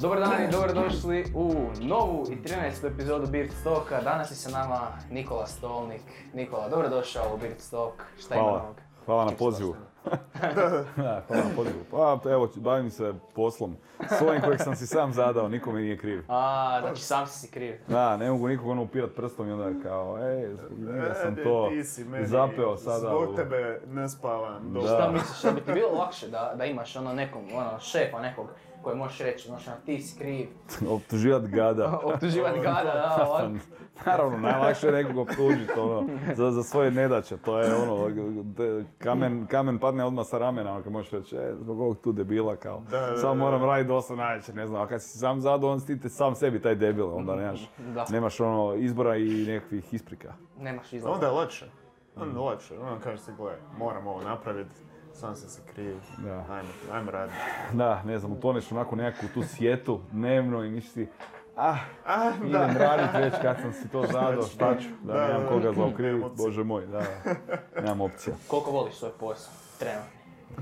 Dobar dan i dobrodošli u novu i 13. epizodu Beard Stoka. Danas je sa nama Nikola Stolnik. Nikola, dobrodošao u Beard Stok. Šta ima Hvala. Hvala na pozivu. Da, hvala na pozivu. Pa evo, bavim se poslom. Svojim kojeg sam si sam zadao, niko mi nije kriv. A, znači sam si si kriv. Da, ne mogu nikog ono upirat prstom i onda kao, ej, zbog njega sam E, to ti si meni zapeo sada. Zbog tebe ne spavam. Da. Šta misliš, da bi ti bilo lakše da, da imaš ono nekog, ono, šefa nekog koji možeš reći, znači, ti si kriv, Optuživat gada. optuživati gada, da. Naravno, najlakše je nekog optužiti ono, za, za svoje nedaće. To je ono, de- kamen, kamen padne odmah sa ramena, kad možeš reći, e, zbog ovog tu debila, kao, Da, da, samo moram raditi dosta najveće, ne znam, a kad si sam zado, onda si ti sam sebi taj debil, onda nemaš, Da. nemaš ono izbora i nekakvih isprika. Nemaš izlaza. Onda je lakše. Onda je lakše. Onda kažeš si, gle, moram ovo napraviti. Sam sam se kriv. Da. Ajmo, ajmo raditi. Da, ne znam, utoneš onako nekakvu tu sjetu dnevno i misliš si, ah, A, idem raditi već kad sam si to zadao, šta ću, da, Da, nemam da, koga da. opcije. bože moj, da, nemam opcija. Koliko voliš svoj posao, trenutno?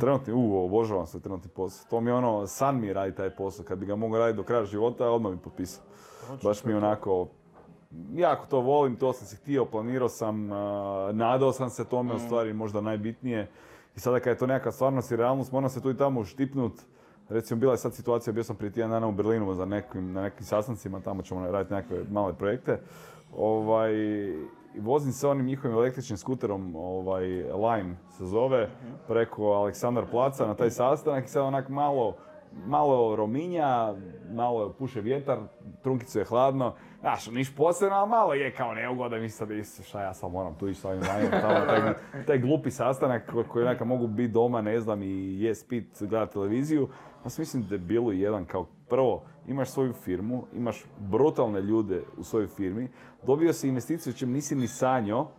Trenutni, u, obožavam se trenutni posao. To mi je ono, san mi je raditi taj posao. Kad bi ga mogao raditi do kraja života, odmah bi potpisao. Baš mi je onako, jako to volim, to sam si htio, planirao sam, nadao sam se tome, u stvari možda najbitnije. I sada kad je to nekakva stvarnost i realnost, moram se tu i tamo uštipnut. Recimo, bila je sad situacija, bio sam prije tjedan dana u Berlinu za nekim, na nekim sastancima, tamo ćemo raditi nekakve male projekte. Ovaj, vozim se onim njihovim električnim skuterom, ovaj, Lime se zove, preko Aleksandar Placa na taj sastanak i sad onak malo, malo rominja, malo puše vjetar, trunkicu je hladno, znaš, niš posebno, ali malo je kao neugoda, mi sad šta ja sad moram tu ići s ovim Limeom, tamo, taj, taj glupi sastanak ko- koji neka mogu biti doma, ne znam, i jest pit, gledat televiziju, ja sam mislim debilu jedan kao prvo, imaš svoju firmu, imaš brutalne ljude u svojoj firmi, dobio si investiciju o čem nisi ni sanjao,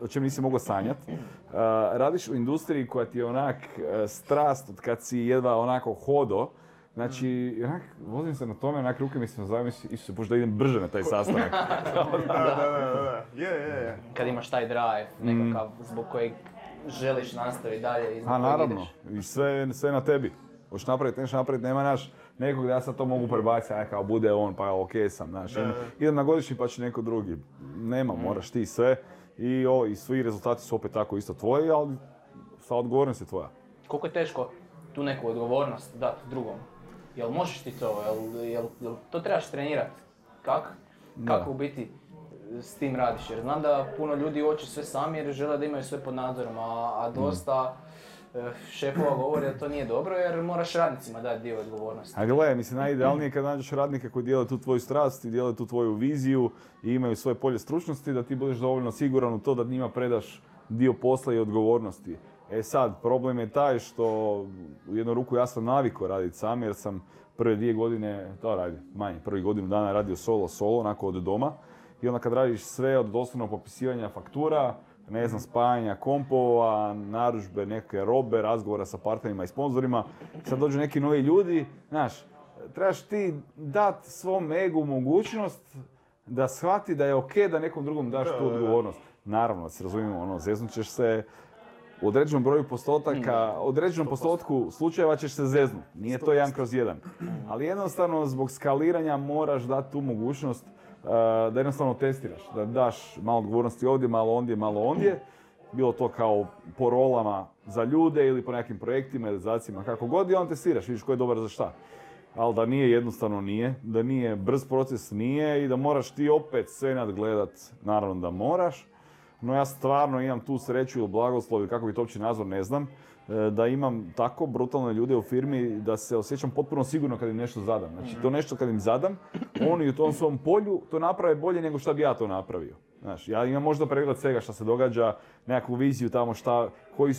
o čem, nisi mogao sanjati. radiš u industriji koja ti je onak e, strast od kad si jedva onako hodo. Znači, onak, vozim se na tome, onak ruke mi se nazavim, Isuse, bože da idem brže na taj sastanak. Da, da, da, da, da. Je, je, je. Kad imaš taj drive, nekakav, zbog kojeg želiš nastaviti dalje i zbog A naravno, ideš. i sve, sve na tebi. Hoćeš napraviti, nešto napraviti, nema naš nekog da ja sad to mogu prebaciti, aj kao bude on, pa ok sam, znaš. Idem- na godišnji pa će neko drugi. Nema, moraš ti sve. I, o, I svi rezultati su opet tako isto tvoji, ali sva odgovornost je tvoja. Koliko je teško tu neku odgovornost dati drugom? Jel možeš ti to? Jel, jel, jel to trebaš trenirati? Kak? Da. Kako u biti s tim radiš? Jer znam da puno ljudi hoće sve sami jer žele da imaju sve pod nadzorom, a, a dosta eh, šefova govori da to nije dobro jer moraš radnicima dati dio odgovornosti. A gle, mislim, najidealnije je kad nađeš radnike koji dijele tu tvoju strast i dijele tu tvoju viziju i imaju svoje polje stručnosti, da ti budeš dovoljno siguran u to da njima predaš dio posla i odgovornosti. E sad, problem je taj što u jednu ruku ja sam navikao raditi sam jer sam prve dvije godine, to radi, manje, prvih godinu dana radio solo, solo, onako od doma. I onda kad radiš sve od doslovno popisivanja faktura, ne znam, spajanja kompova, narudžbe neke robe, razgovora sa partnerima i sponzorima. Sad dođu neki novi ljudi, znaš, trebaš ti dat svom egu mogućnost da shvati da je ok da nekom drugom daš Da, tu odgovornost. Naravno, da se razumijemo, ono, zeznut ćeš se, u određenom broju postotaka, u određenom postotku slučajeva ćeš se zeznut. Nije to jedan kroz jedan. Ali jednostavno zbog skaliranja moraš dati tu mogućnost da jednostavno testiraš. Da daš malo odgovornosti ovdje, malo ondje, malo ondje. Bilo to kao po rolama za ljude ili po nekim projektima, realizacijama, kako god i onda testiraš, vidiš ko je dobar za šta. Ali da nije jednostavno nije, da nije brz proces nije i da moraš ti opet sve nadgledat, naravno da moraš. No ja stvarno imam tu sreću ili blagoslov kako bi to uopće nazvao, ne znam, da imam tako brutalne ljude u firmi da se osjećam potpuno sigurno kad im nešto zadam. Znači to nešto kad im zadam, oni u tom svom polju to naprave bolje nego što bi ja to napravio. Znaš, ja imam možda pregled svega što se događa, nekakvu viziju tamo šta, koji,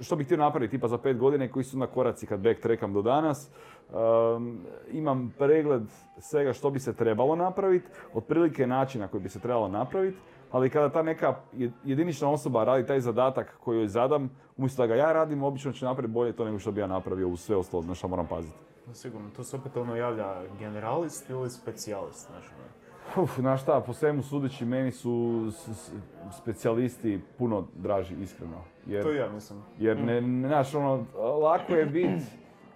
što bih htio napraviti tipa za pet godina koji su na koraci kad backtrackam do danas. Um, imam pregled svega što bi se trebalo napraviti, otprilike načina koji bi se trebalo napraviti, ali kada ta neka jed- jedinična osoba radi taj zadatak koji joj zadam, umjesto da ga ja radim, obično će napraviti bolje to nego što bi ja napravio u sve ostalo, na što moram paziti. Sigurno, tu se opet ono javlja generalist ili specijalist, znaš, ono. Uf, znaš šta, po svemu sudeći meni su s- s- specijalisti puno draži, iskreno. Jer, To i ja mislim. jer ne, ne, znaš, ono, lako je bit,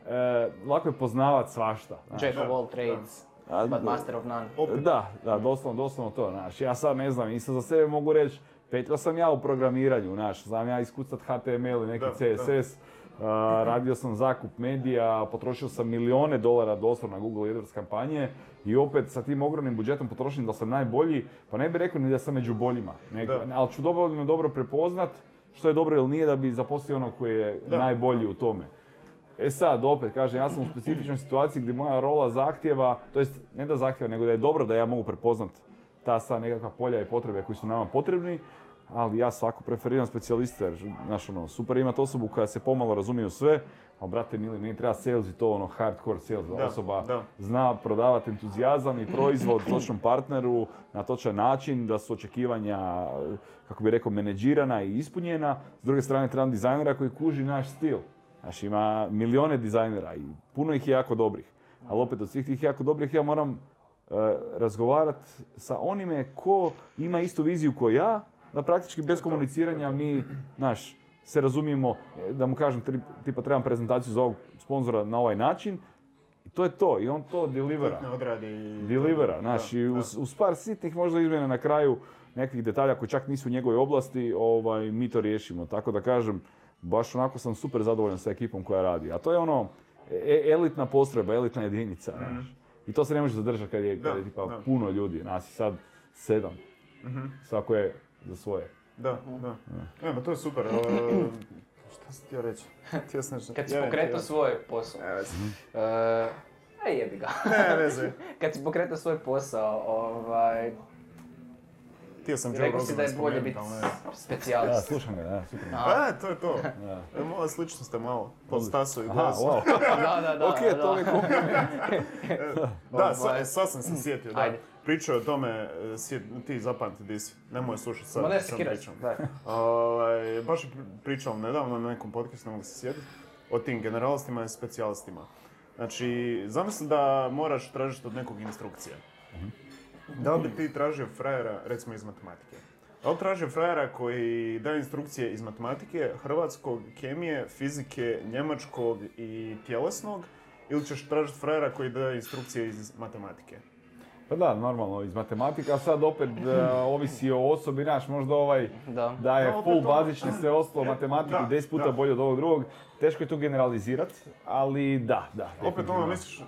e, lako je poznavat svašta. znaš. Jack of all trades, but master of none. Opet, Da, da, doslovno, doslovno to, znaš. Ja sad ne znam, isto za sebe mogu reći, petljao sam ja u programiranju, znaš, znam ja iskucat HTML i neki Da, CSS, a, radio sam zakup medija, potrošio sam milijone dolara doslovno na Google AdWords kampanje i opet sa tim ogromnim budžetom potrošim da sam najbolji, pa ne bih rekao ni da sam među boljima, nego, Da. ali ću dovoljno dobro prepoznat što je dobro ili nije da bi zaposlio ono koji je Da. najbolji u tome. E sad, opet kažem, ja sam u specifičnoj situaciji gdje moja rola zahtjeva, to jest ne da zahtjeva, nego da je dobro da ja mogu prepoznat ta sva nekakva polja i potrebe koji su nama potrebni, ali ja svako preferiram specijaliste, jer, znaš, ono, super imati osobu koja se pomalo razumije u sve, ali brate mili, meni treba sales i to ono hardcore sales, Da, osoba da. zna prodavati entuzijazam i proizvod točnom partneru na točan način, da su očekivanja, kako bi rekao, menedžirana i ispunjena. S druge strane, trebam dizajnera koji kuži naš stil. Znaš, ima milijone dizajnera i puno ih je jako dobrih. Ali opet od svih tih jako dobrih ja moram razgovarati sa onime ko ima istu viziju ko ja, da praktički bez komuniciranja mi, znaš, se razumijemo, e, da mu kažem, tri- tipa trebam prezentaciju za ovog sponzora na ovaj način, i to je to, i on to delivera. Odradi. Delivera, znaš, i uz, uz par sitnih možda izmjena na kraju nekih detalja koji čak nisu u njegovoj oblasti, ovaj, mi to riješimo. Tako da kažem, baš onako sam super zadovoljan sa ekipom koja radi. A to je ono, e- elitna postrojba, elitna jedinica. znaš. I to se ne može zadržati kad je, kad je Da, tipa da. puno ljudi. Nas je sad sedam. Mhm. Svako je za svoje. Da, da. E, ma to je super. E, šta sam htio reći? Htio sam nešto... Kad si pokretao svoj posao. Ne veze. E, a jebi ga. Ne veze. Kad si pokretao svoj posao, ovaj, Htio sam Joe si da je bolje biti. Da, specijalist. slušam ga, da, super. Aha. E, to je to. Da. E, Moja sličnost je malo. Po Stasu i Aha, glasu. wow. Da, da, da. ok, da. to mi Da, sa- Ovaj. sad sam se sjetio, da. Ajde. Pričao je o tome, e, sjet- ti zapamti di si. Nemoj slušati sad. Ma ne, se. pričam. Ovaj, baš je pri- pričao nedavno na nekom podcastu, ne mogu se sjetiti, o tim generalistima i specijalistima. Znači, zamisli da moraš tražiti od nekog instrukcije. Da li bi ti tražio frajera, recimo iz matematike? Da li tražio frajera koji daje instrukcije iz matematike, hrvatskog, kemije, fizike, njemačkog i tjelesnog? Ili ćeš tražiti frajera koji daje instrukcije iz matematike? Pa da, normalno, iz matematika, a sad opet e, ovisi o osobi, znaš, možda ovaj Da. da je full to- bazični sve ostalo matematiku 10 puta da. bolje od ovog drugog, teško je tu generalizirati, ali da, da. Opet ono misliš,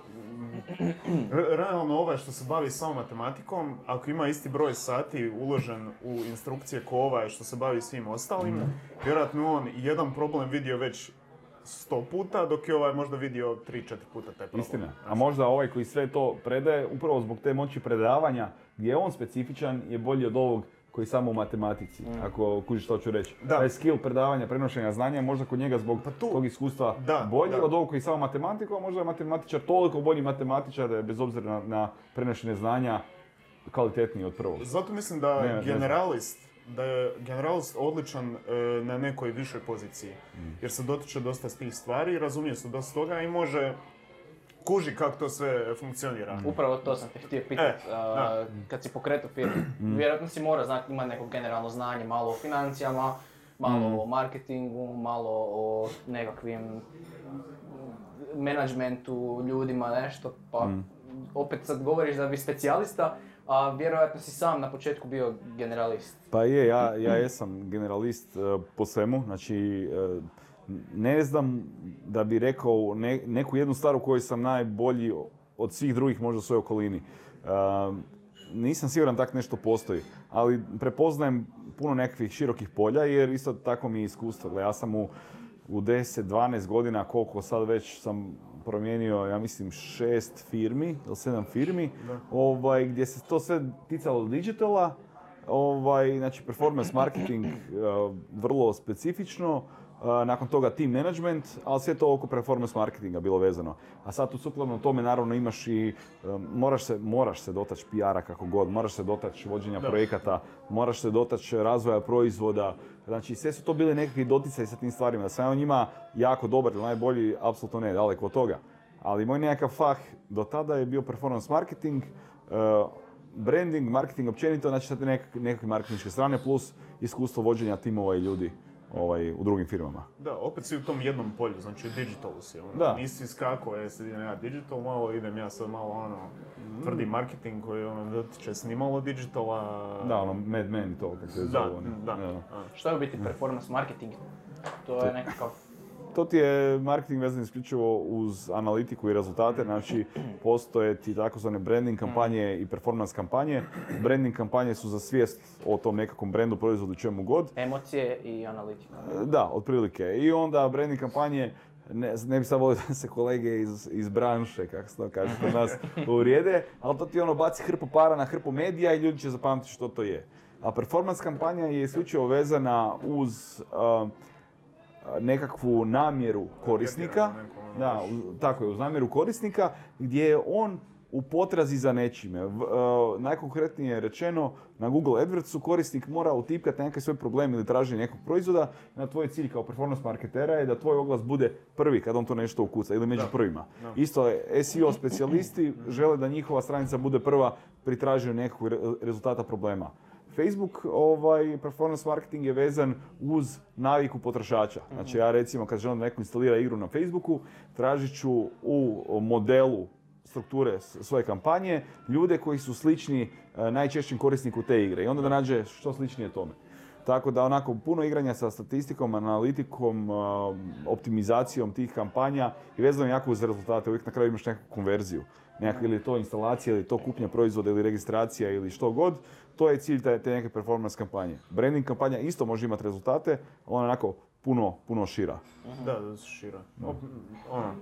re- realno ovaj što se bavi samo matematikom, ako ima isti broj sati uložen u instrukcije ko ovaj što se bavi svim ostalim, Mhm. vjerojatno on jedan problem vidio već sto puta, dok je ovaj možda vidio tri, četiri puta taj problem. Istina. A možda ovaj koji sve to predaje, upravo zbog te moći predavanja, gdje je on specifičan, je bolji od ovog koji je samo u matematici, ako kužiš što ću reći. Da. Taj skill predavanja, prenošenja znanja, je možda kod njega zbog Pa tu- tog iskustva Da, bolji da. od ovog koji je samo matematiku, a možda je matematičar toliko bolji matematičar, da je bez obzira na, na prenošenje znanja, kvalitetniji od prvog. Zato mislim da Ne, generalist, da je generalist odličan e, na nekoj višoj poziciji. Mm. Jer se dotiče dosta s tih stvari, razumije se dosta toga i može kuži kako to sve funkcionira. Mm. Upravo to sam te htio pitat. E, a, kad si pokretao firmu, Mm. vjerojatno si mora znati, ima neko generalno znanje, malo o financijama, malo Mm. o marketingu, malo o nekakvim menadžmentu, ljudima, nešto, pa Mm. opet sad govoriš da bi specijalista, a vjerojatno si sam na početku bio generalist. Pa je, ja, ja jesam generalist e, po svemu, znači e, ne znam da bi rekao ne- neku jednu stvar u kojoj sam najbolji od svih drugih možda u svojoj okolini. E, nisam siguran tak nešto postoji, ali prepoznajem puno nekakvih širokih polja jer isto tako mi je iskustvo. Gle, ja sam u, u 10-12 godina koliko sad već sam promijenio, ja mislim, šest firmi ili sedam firmi, ovaj, gdje se to sve ticalo digitala, Ovaj, znači performance marketing uh, vrlo specifično, nakon toga team management, ali sve to oko performance marketinga bilo vezano. A sad tu sukladno tome naravno imaš i, moraš se, moraš se dotaći PR-a kako god, moraš se dotaći vođenja Da. projekata, moraš se dotaći razvoja proizvoda, znači sve su to bili nekakvi doticaj sa tim stvarima. Da sam ja o njima jako dobar ili najbolji, apsolutno ne, daleko od toga. Ali moj nekakav fah do tada je bio performance marketing, uh, branding, marketing općenito, znači sad nek, nekakve marketinške strane plus iskustvo vođenja timova i ljudi ovaj, u drugim firmama. Da, opet si u tom jednom polju, znači u digitalu si. Ono. Da. Nisi skako, je sad idem ja digital malo, idem ja sad malo ono, tvrdi marketing koji ono, dotiče se ni malo digitala. Da, ono, Mad Men i to, kako se Da, zove. oni. da. Ja. A. Šta je u biti performance marketing? To je nekakav... To ti je marketing vezan isključivo uz analitiku i rezultate, znači postoje ti takozvane branding kampanje i performance kampanje. Branding kampanje su za svijest o tom nekakvom brendu, proizvodu, čemu god. Emocije i analitika. Da, otprilike. I onda branding kampanje, ne, ne bi sad volio da se kolege iz, iz branše, kako se to kaže kod nas, uvrijede, ali to ti ono baci hrpu para na hrpu medija i ljudi će zapamtiti što to je. A performance kampanja je isključivo vezana uz nekakvu namjeru korisnika, neko, ono, da, tako je, uz namjeru korisnika, gdje je on u potrazi za nečime. V- uh, najkonkretnije rečeno, na Google AdWordsu korisnik mora utipkati neki svoj problem ili traženje nekog proizvoda. Na tvoj cilj kao performance marketera je da tvoj oglas bude prvi kad on to nešto ukuca ili među Da. prvima. Da. Isto je SEO specijalisti žele da njihova stranica bude prva pri traženju nekog re- rezultata problema. Facebook ovaj, performance marketing je vezan uz naviku potrošača. Znači ja recimo kad želim da neko instalira igru na Facebooku, tražit ću u modelu strukture svoje kampanje ljude koji su slični e, najčešćem korisniku te igre i onda da nađe što sličnije tome. Tako da onako puno igranja sa statistikom, analitikom, a, optimizacijom tih kampanja i vezano jako uz rezultate. Uvijek na kraju imaš neku konverziju. Nekak, ili je to instalacija, ili je to kupnja proizvoda, ili registracija, ili što god. To je cilj te, te neke performance kampanje. Branding kampanja isto može imati rezultate, ali ona je onako puno, puno šira. Da, da su šira. Op, ono,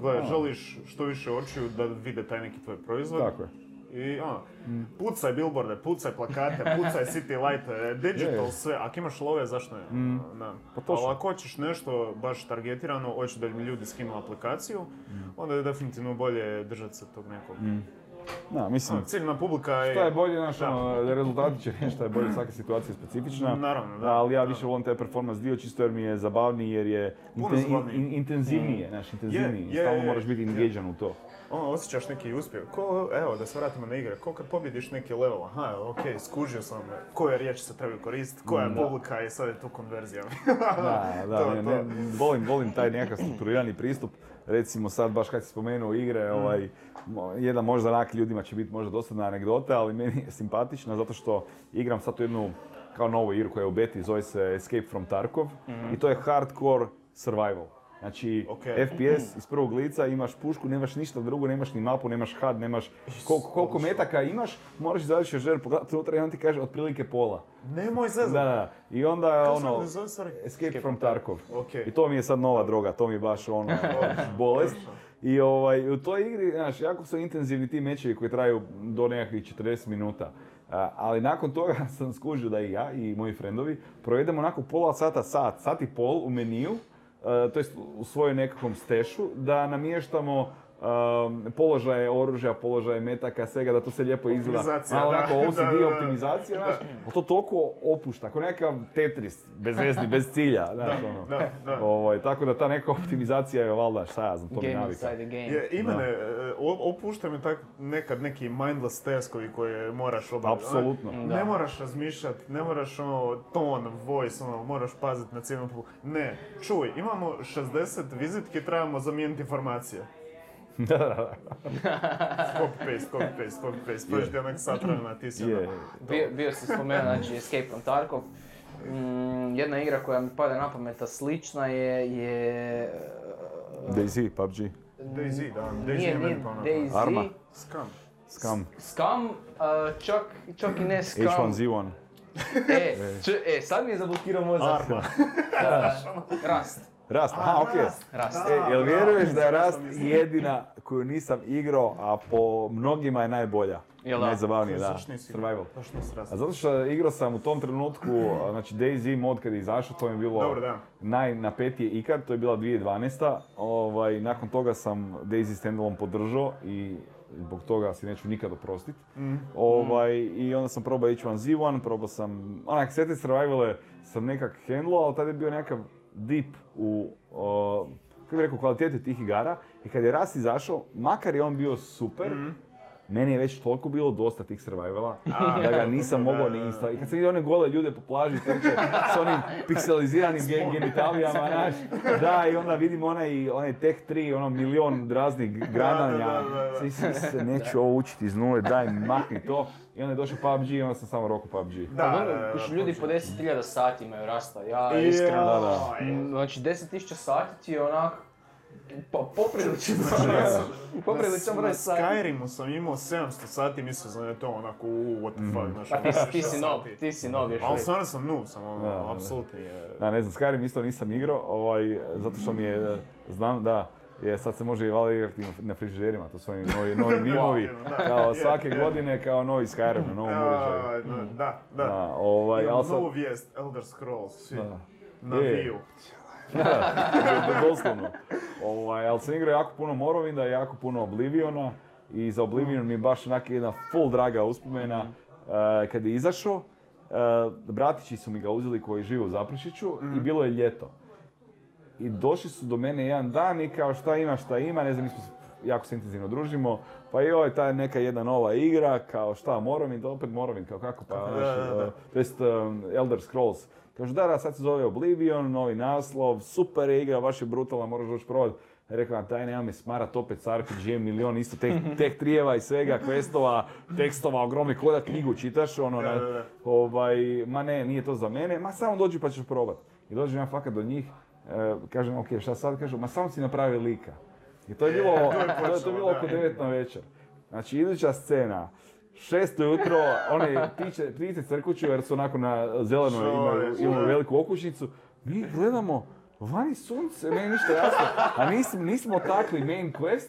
gledaj, želiš što više očiju da vide taj neki tvoj proizvod. Tako je. I ono, pucaj billboarde, pucaj plakate, pucaj city light, digital Je. sve. Ako imaš love, zašto ne? Da. Pa točno. Ali ako hoćeš nešto baš targetirano, hoćeš da mi ljudi skinu aplikaciju, onda je definitivno bolje držati se tog nekog. Da, mislim, Ono, ciljna publika je... Šta je bolje, znaš, ono, rezultati će reći šta je bolje, svaka situacija je specifična. Naravno, da. Ali ja više volim taj performance dio čisto jer mi je zabavniji, jer je inten- in- intenzivnije, znaš, intenzivniji. je, Stalno je, moraš biti je. engagean u to. Ono, osjećaš neki uspjeh. Ko, evo, da se vratimo na igre. Ko kad pobjediš neki level, aha, ok, skužio sam koje riječi se trebaju koristiti, koja je publika i sad je tu konverzija. Da, da, To, ne, to. ne, volim, volim taj nekakav strukturirani pristup. Recimo sad baš kad si spomenuo igre, Mm. ovaj, jedan možda onak ljudima će biti možda dosadna anegdota, ali meni je simpatična zato što igram sad tu jednu kao novu igru koja je u beti, zove se Escape from Tarkov i to je hardcore survival. Znači, Ok. FPS iz prvog lica, imaš pušku, nemaš ništa drugo, nemaš ni mapu, nemaš HUD, nemaš koliko, koliko metaka imaš, moraš izaći žer pogledati unutra i on ti kaže otprilike pola. Nemoj zezat. Da, da, i onda se ono? Escape from Tarkov. Ok. I to mi je sad nova droga, to mi je baš ono, bolest. I ovaj, u toj igri, znaš, jako su intenzivni ti mečevi koji traju do nekakvih 40 minuta. A, ali nakon toga sam skužio da i ja i moji frendovi provedemo onako pola sata, sat, sat i pol u meniju, to jest u svojoj nekakvom stešu, da namještamo um, položaje oružja, položaje metaka, svega da to se lijepo izgleda. Optimizacija, Malo da, onako OCD da, da, da. optimizacija, znaš, ali to toliko opušta, kao nekakav Tetris, bez vezni, bez cilja, znaš, ono. Da, da. Ovaj, tako da ta neka optimizacija je valjda, šta ja znam, to mi navika. inside the game. Je, I mene, e, opušta me tak nekad neki mindless taskovi koje moraš obaviti. Apsolutno. Ono. Ne moraš razmišljati, ne moraš ono, ton, voice, ono, moraš paziti na publiku. Ne, čuj, imamo 60 vizitki, trebamo zamijeniti informacije. Da, da, da. Copy paste, copy paste, copy paste. Prođe ti onak vremena, ti si ono, Bio, bio si spomenuo, znači Escape from Tarkov. Mm, jedna igra koja mi pada na pamet, a slična je... je DayZ, PUBG, DayZ, da, DayZ nije, je meni pa. DayZ, Arma. Scam. Scum, Scum, a, čak, čak i ne Scum. H1Z1. E, č, e, sad mi je zablokirao mozak. Arma. Da, Rast, Rast, aha, okej. Rast. E, jel vjeruješ da je Rast jedina koju nisam igrao, a po mnogima je najbolja? Jel da? Najzabavnije, da. Survival. A zato što igrao sam u tom trenutku, znači DayZ mod kad je izašao, to mi je bilo Dobro, da. najnapetije ikad, to je bila 2012. Ovaj, nakon toga sam DayZ standalone podržao i zbog toga si neću nikad oprostiti. Mm. Ovaj, I onda sam probao H1Z1, probao sam, onak sve te survivale sam nekak handlao, ali tada je bio nekakav deep u, o, kako bih rekao, kvaliteti tih igara. I kad je Rast izašao, makar je on bio super, meni je već toliko bilo dosta tih survivala, da ga nisam mogao ni insta. I kad sam vidio one gole ljude po plaži trče s onim pikseliziranim gen- genitalijama, znaš, da, i onda vidim onaj, onaj Tech 3, ono milion raznih grananja. da, da, da. Svi se, neću ovo učiti iz nule, daj, makni to. I onda je došao PUBG i onda sam samo roko PUBG. Da, Pa da, dobro, da, da, ljudi točno. po 10.000 sati imaju rasta. Ja iskreno, Da, da. Znači 10.000 sati ti je onak pa poprilično poprilično broj Na sati. Skyrimu sam imao 700 sati, mislio da je to onako, u, what the fuck, znaš, Pa ti, si- ono, ti si sati. ti si nob još Ali stvarno sam noob, sam ono, da. apsolutni je. Da, ne znam, Skyrim isto nisam igrao, ovaj, zato što mi je, znam da, je, sad se može i valjda igrati na- frižiderima, to su oni novi, novi mimovi, kao svake je. godine kao novi Skyrim na novom uređaju. A, Da, da. Da, ovaj, Imam sad, novu vijest, Elder Scrolls, svi. Na. Wii-u. da, doslovno. Ovaj, ali sam igrao jako puno Morrowinda, jako puno Obliviona i za Oblivion mi je baš onak jedna full draga uspomena eh, kad je izašao. eh, bratići su mi ga uzeli koji žive u Zaprešiću i bilo je ljeto. I došli su do mene jedan dan i kao šta ima, šta ima, ne znam, mi smo se jako se intenzivno družimo, pa joj, ta je neka jedna nova igra, kao šta, Morrowind, da opet Morrowind, kao kako, pa, eh, to jest um, Elder Scrolls. Kažu da, da, sad se zove Oblivion, novi naslov, super je igra, baš je brutalna, moraš doći probat. Rekao vam, taj nema me smarat opet s RPG, milion isto teh, teh trijeva i svega, questova, tekstova, ogromni koda knjigu čitaš, ono, na- da. ovaj, ma ne, nije to za mene, ma samo dođi pa ćeš probat. I dođem ja fakat do njih, kažem, ok, šta sad, kažu, ma samo si napravi lika. I to je bilo, to je, to bilo oko 9 na večer. Znači, iduća scena, šest ujutro, one ptice, ptice crkuću jer su onako na zeleno imaju, imaju veliku okućnicu. Mi gledamo, vani sunce, meni ništa jasno. A nismo, nismo takli main quest,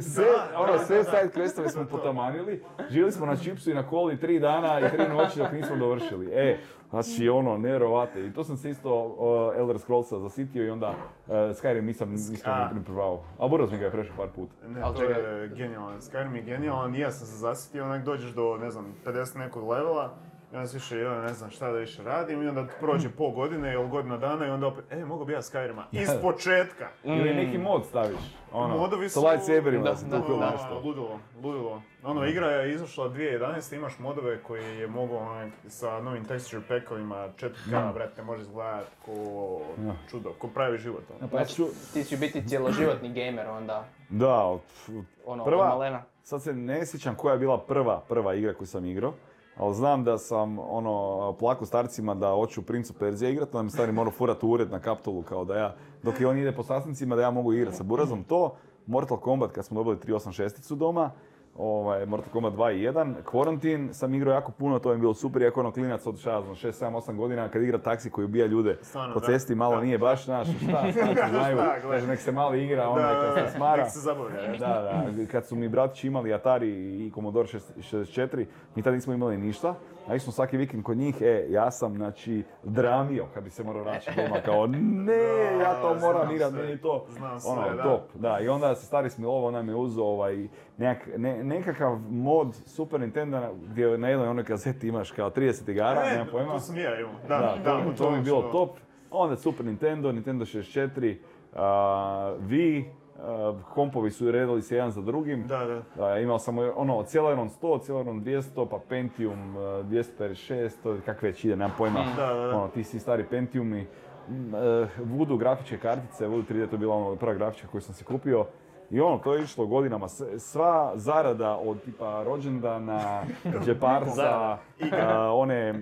sve, Da, ono, da, sve da, side questove smo potamanili, žili smo na čipsu i na koli tri dana i tri noći dok nismo dovršili. E, znači ono, nevjerovatno. I to sam se isto uh, Elder Scrollsa zasitio i onda uh, Skyrim nisam, nisam A. ni probao. A Buraz mi ga je prešao par puta. Ne, Ali to je genijalan. Skyrim je genijalan, i ja sam se zasitio, onak dođeš do, ne znam, 50 nekog levela, i onda si više, ja ne znam šta da više radim, i onda prođe pol godine ili godina dana i onda opet, e, mogu bi ja Skyrima, iz početka. Ili neki mod staviš, ono, Modovi su- da se da, da. nešto. ludilo, ludilo. Ono, igra je izašla 2011. imaš modove koji je mogao onak, sa novim texture packovima 4K, brate, može izgledat ko čudo, ko pravi život. ono. Pa Znači, ti si biti cjeloživotni gamer onda, da, od- ono, Prva- od malena. sad se ne sjećam koja je bila prva, prva igra koju sam igrao. Ali znam da sam ono, plaku starcima da hoću Prince of Persia igrat, onda mi stari morao furat u ured na kaptolu kao da ja, dok i on ide po sastancima da ja mogu igrat sa Burazom to. Mortal Kombat kad smo dobili 386 doma, ovaj, Mortal Kombat 2 i 1, Quarantine sam igrao jako puno, to mi je bilo super, iako ono klinac od šta, ja znam, 6, 7, 8 godina kad igra taksi koji ubija ljude Stvarno, po da. cesti, malo Da. nije baš naš, šta, šta znaju, kaže nek se malo igra, onaj Da, kad se smara. nek se zabavlja. Da, da, kad su mi bratići imali Atari i Commodore 64, mi tad nismo imali ništa, a išli smo svaki vikend kod njih, e, ja sam, znači, dramio kad bi se morao naći doma, kao, ne, ja to moram znam igrat, sve. meni je to, Znam sve, ono, da. top, da, i onda se stari smilovo, ona me uzeo, ovaj, nekak- ne- nekakav mod Super Nintendo gdje na jednoj onoj kazeti imaš kao 30 igara, E, nemam pojma. to sam ja imao. Da, Da, da, to, to mi je bilo top. Onda Super Nintendo, Nintendo 64, a, Wii, kompovi su redali se jedan za drugim. Da, da. Da, imao sam ono, Celeron 100, Celeron 200, pa Pentium a, 256, to je kak već ide, nemam pojma. Da, da, da. Ono, ti si stari Pentiumi. Mm, Voodoo grafičke kartice, Voodoo 3D to je bila ono prva grafička koju sam si kupio. I ono, to je išlo godinama. Sva zarada od tipa rođendana, džeparca, Zarada. a, one,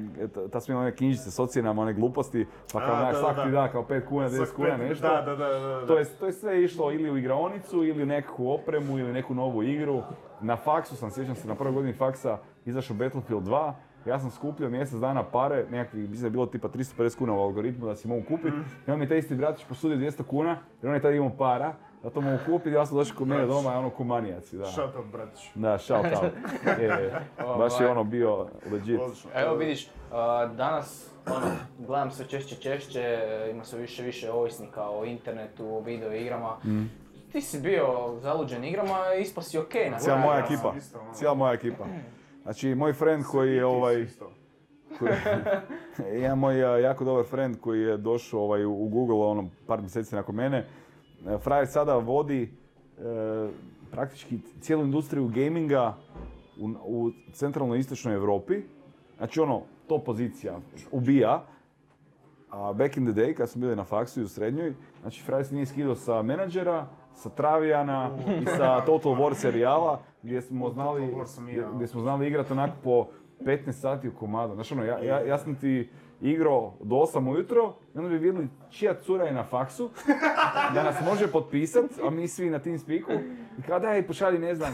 ta smije one knjižice s ocjenama, one gluposti, pa kao da, svaki da. kao 5 kuna, 10 kuna, nešto. Da, da, da. To je, to je sve išlo ili u igraonicu, ili u nekakvu opremu, ili neku novu igru. Na faksu sam, sjećam se, na prvoj godini faksa izašao Battlefield 2. Ja sam skupljao mjesec dana pare, nekakvi, mislim da je bilo tipa 350 kuna u algoritmu da si mogu kupiti. Mhm. I on mi taj isti bratić posudio 200 kuna, jer on je tad imao para, da to mogu kupiti. Ja sam došao kod mene doma, ono ko manijaci, da. Shout out, bratić. Da, shout out. Je. Baš je ono bio legit. Evo vidiš, danas ono, gledam sve češće češće, ima sve više više ovisnika o internetu, o video igrama. Ti si bio zaluđen igrama i ispao si okej na Cijela moja ja ekipa. ono. Cijela moja ekipa. Znači, moj friend koji je ovaj... Koji- Jedan moj jako dobar friend koji je došao ovaj, u Google ono, par mjeseci nakon mene. E, Frajer sada vodi praktički cijelu industriju gaminga u, u centralnoj istočnoj Europi. Znači ono, to pozicija ubija. A back in the day, kad smo bili na faksu i u srednjoj, znači Fraj se nije skidao sa menadžera, sa Travijana i sa Total War serijala, gdje smo znali, gdje smo znali igrati onako po 15 sati u komadu. Znači ono, ja, ja, ja sam ti igrao do 8 ujutro i onda bi vidjeli čija cura je na faksu, da nas može potpisat, a mi svi na Teamspeaku. I kao daj pošalji, ne znam,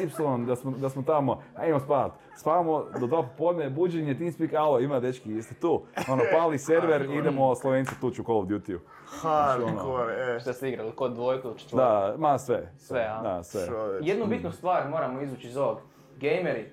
XY, da smo, da smo tamo, ajmo spavat. Spavamo do dva popodne, buđenje, Teamspeak, alo, ima dečki, jeste tu? Ono, pali server, idemo Slovenci tući u Call of Duty-u. Hardcore, e. Šta ste igrali, kod dvojku ili četvorku? Da, ma sve. Sve, a? Da, sve. Jednu bitnu stvar moramo izvući iz ovog. Gameri,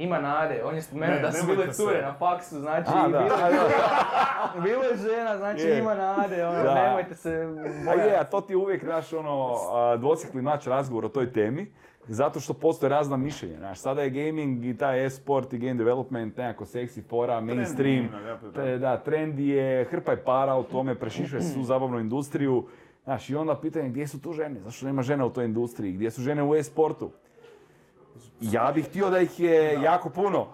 ima nade. On je spomenuo Ne, da su bile cure se. na faksu, znači A, i da, bilo, a, da. bilo je žena, znači Je. ima nade, ono, Da. nemojte se A bojati. je, a to ti je uvijek, znaš, ono, a, dvosjekli mač razgovor o toj temi. Zato što postoje razna mišljenja, znaš, sada je gaming i taj e-sport i game development nekako seksi fora, mainstream, te- da, trend je, hrpa je para u tome, prešišuje se tu zabavnu industriju, znaš, i onda pitanje gdje su tu žene, zašto nema žena u toj industriji, gdje su žene u e-sportu? Ja bih htio da ih je jako puno,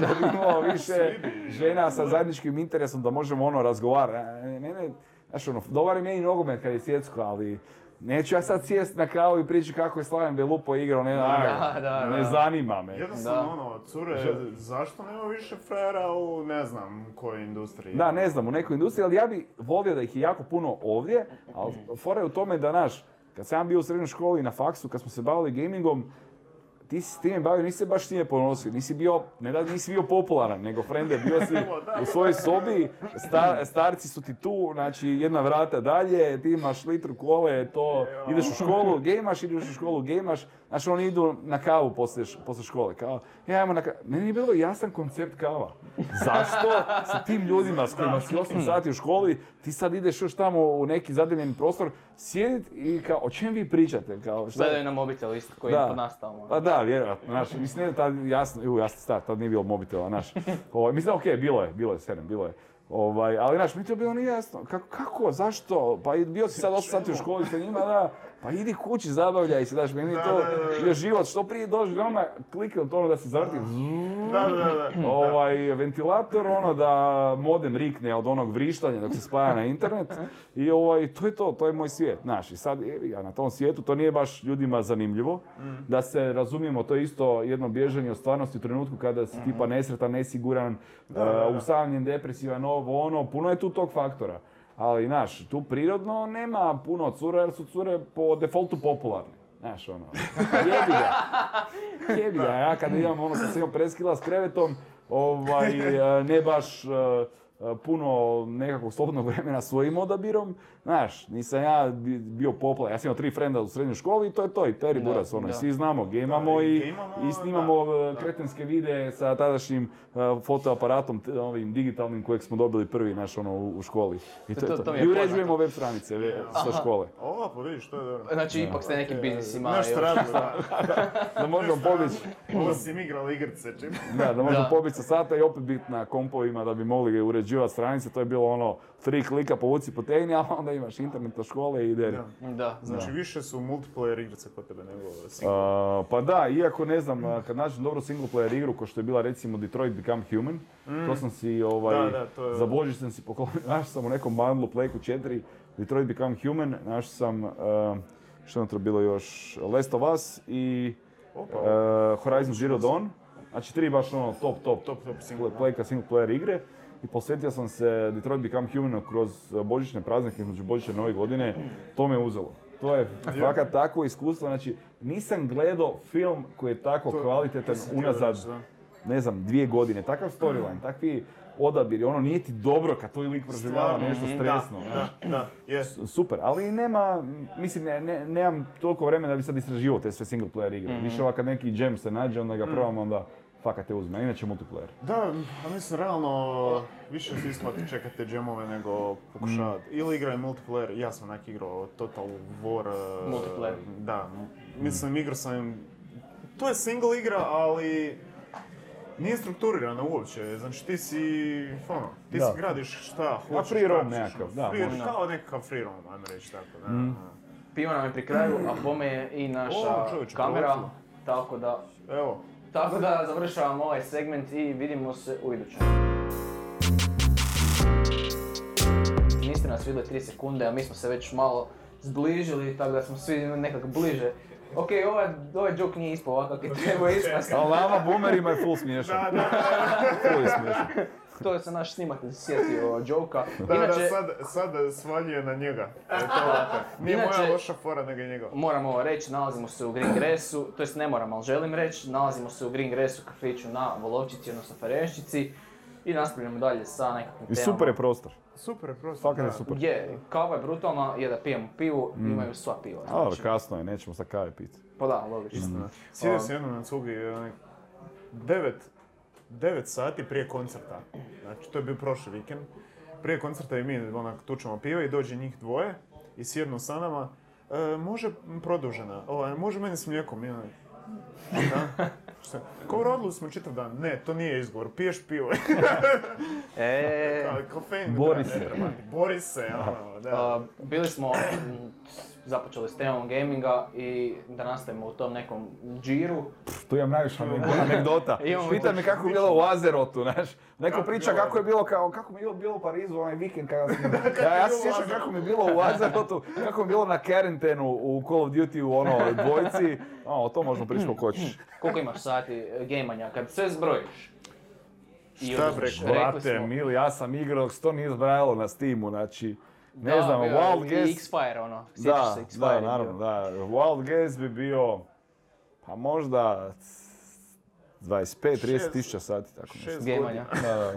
da bi imao više žena sa zajedničkim interesom da možemo ono razgovarati. Mene, znaš ono, dobar je meni nogomet kad je svjetsko, ali neću ja sad sjest na kavu i pričati kako je Slaven Belupo igrao, ne, Da, da, ne da. zanima me. Jednostavno Da. ono, cure, zašto nema više frera u ne znam kojoj industriji? Da, ne znam, u nekoj industriji, ali ja bi volio da ih je jako puno ovdje, ali fora je u tome da, naš, kad sam bio u srednjoj školi na faksu, kad smo se bavili gamingom, ti si s time bavio, nisi se baš s time ponosio, nisi bio, ne da nisi bio popularan, nego frende, bio si u svojoj sobi, sta- starci su ti tu, znači jedna vrata dalje, ti imaš litru kole, to, ideš u školu, gejmaš, ideš u školu, gejmaš, znači oni idu na kavu poslije, poslije škole, kao, ja ajmo na kavu, meni je bilo jasan koncept kava. Zašto sa tim ljudima s kojima si 8 sati u školi, ti sad ideš još tamo u neki zadimljeni prostor, sjedit i kao, o čem vi pričate, kao, šta Gledaju na mobitel isto koji Da. je pod nastavom. pa da, vjerojatno, znaš, mislim ne tad jasno, ju, ja sam star, tad nije bilo mobitela, znaš. Ovaj, mislim, okej, bilo je, bilo je, sedam, bilo je. Ovaj, ali znaš, mi to bilo nije jasno, kako, kako, zašto, pa bio si sad 8 sati u školi sa njima, da, pa idi kući, zabavljaj se, znaš, meni je to Da, da, bio život, što prije dođeš doma, klikne to ono da se zavrti, Da, da, da. ovaj, ventilator, ono da modem rikne od onog vrištanja dok se spaja na internet. I ovaj, to je to, to je moj svijet, znaš, i sad, evi ga, na tom svijetu to nije baš ljudima zanimljivo, da se razumijemo, to je isto jedno bježanje od stvarnosti u trenutku kada si tipa nesretan, nesiguran, uh, usamljen, depresivan, ovo, ono, puno je tu tog faktora. Ali, znaš, tu prirodno nema puno cura jer su cure po defaultu popularne. Znaš, ono, jebi ga. Jebi ga, ja kad imam ono, kad sam imao preskila s krevetom, ovaj, ne baš e, e, puno nekakvog slobodnog vremena svojim odabirom, znaš, nisam ja bi- bio popularan, ja sam imao tri frenda u srednjoj školi i to je to, i Peri Buras, ono, da. svi znamo, gamamo Da, i i, snimamo da, e, da. kretenske videe sa tadašnjim e, fotoaparatom, t- ovim digitalnim kojeg smo dobili prvi, naš, ono, u, u školi. I to, To- je to to. je I uređujemo web stranice ve- sa Aha. škole. Ova, pa vidiš, to je dobro. Znači, ipak ste nekim biznisima Nešto radili, da. Da možemo pobjeći Ovo si igrali igrice, čim. Da, da možemo Da. pobiti sa sata i opet biti na kompovima da bi mogli uređivati stranice. To je bilo ono, tri klika povuci potegni, a onda imaš internet od škole i ide. Da. Da, Znači, više su multiplayer igrice kod tebe nego single. A, pa da, iako ne znam, kad nađem dobru single player igru, ko što je bila recimo Detroit Become Human, to sam si, ovaj, Da, da, to je- za Božić sam si poklonio, našao sam u nekom bundlu Playku 4, Detroit Become Human, našao sam, a, što je unutra bilo još, Last of Us i Opa, a, Horizon Zero Dawn. Znači tri baš ono top, top, top, top single. single playka, single player igre. I posvetio sam se Detroit Become Human kroz uh, božićne praznike, između božićne nove godine. To me uzelo. To je fakat takvo iskustvo, znači nisam gledao film koji je tako To- kvalitetan to unazad, reći, ne znam, dvije godine. Takav storyline, takvi odabiri, ono nije ti dobro kad tvoj lik proživljava nešto stresno. Da, da, jest. Super, ali nema, mislim, ne, ne- nemam toliko vremena da bi sad istraživao te sve single player igre. Više ovak kad neki jam se nađe, onda ga probam, onda fakat te uzme, a inače multiplayer. Da, a mislim, realno, više se isplati čekati te džemove nego pokušavati. Ili igraj multiplayer, ja sam onak igrao Total War. e, Multiplayer. Da, mislim, igrao sam, to je single igra, ali nije strukturirana uopće, znači ti si, ono, ti Da. si gradiš šta hoćeš. free roam nekakav, ono, da, free- može. kao nekakav free roam, ajmo reći tako, da. Mm. pivo nam je pri kraju, a bome je i naša O, čovječe, kamera. Tako da, Evo, tako da završavamo ovaj segment i vidimo se u idućem. Niste nas vidjeli 3 sekunde, a mi smo se već malo zbližili, tako da smo svi nekako bliže. Ok, ovaj, ovaj joke nije ispao ovako kako je trebao ispasti. Ali nama boomerima je full smiješan. da, da, Full je smiješan. To je se naš snimatelj sjetio joka. da, da, Inače, sad, sad svaljuje na njega. E, to. Nije Inače- moja loša fora, nego je njegova. Moramo ovo reći, nalazimo se u Green Gressu, to jest ne moram, ali želim reći, nalazimo se u Green Gressu kafiću na Volovčici, odnosno Fereščici i nastavljamo dalje sa nekakvim I temama. super je prostor. Super je prosto. Fakat je da. super. Je, kava je brutalna, je da pijemo pivu, imaju sva piva. Znači, kasno je, nećemo sad kave piti. pa da, logično. Istina. Sjedio sam jednom na cugi, devet, devet sati prije koncerta. Znači, to je bio prošli vikend. Prije koncerta i mi onak tučemo piva i dođe njih dvoje i sjednu sa nama. E, može produžena, ovaj, može meni s mlijekom. Onak, da. Šta? Kao radili smo čitav dan. Ne, to nije izgovor. Piješ pivo. E, Kofein. Bori da, se. Bori se, ono, da. a, bili smo, započeli s temom gaminga i da nastavimo u tom nekom džiru. Tu imam najviše anegdota. Pita me kako je bilo u Azerotu, znaš. Neko Kako priča kako je bilo, kao, kako mi je bilo, u Parizu onaj vikend kada sam... Ja, ja se sjećam kako mi je bilo u Azerotu, kako mi je bilo na Carentenu u Call of Duty u ono dvojici. O, o to možemo pričati koliko hoćeš. Koliko imaš sati e, gejmanja? Kad sve zbrojiš. Šta bre, Brate, mili, ja sam igrao to nije zbrajalo na Steamu, znači... Ne Da, znam, bio Wild i Guess... X-Fire ono, sjećaš Da, se X-Fire da, bio. naravno, da. Wild Guess bi bio, pa možda 25-30 Šest- tisuća sati, tako nešto. Šest Gejmanja. Da, da,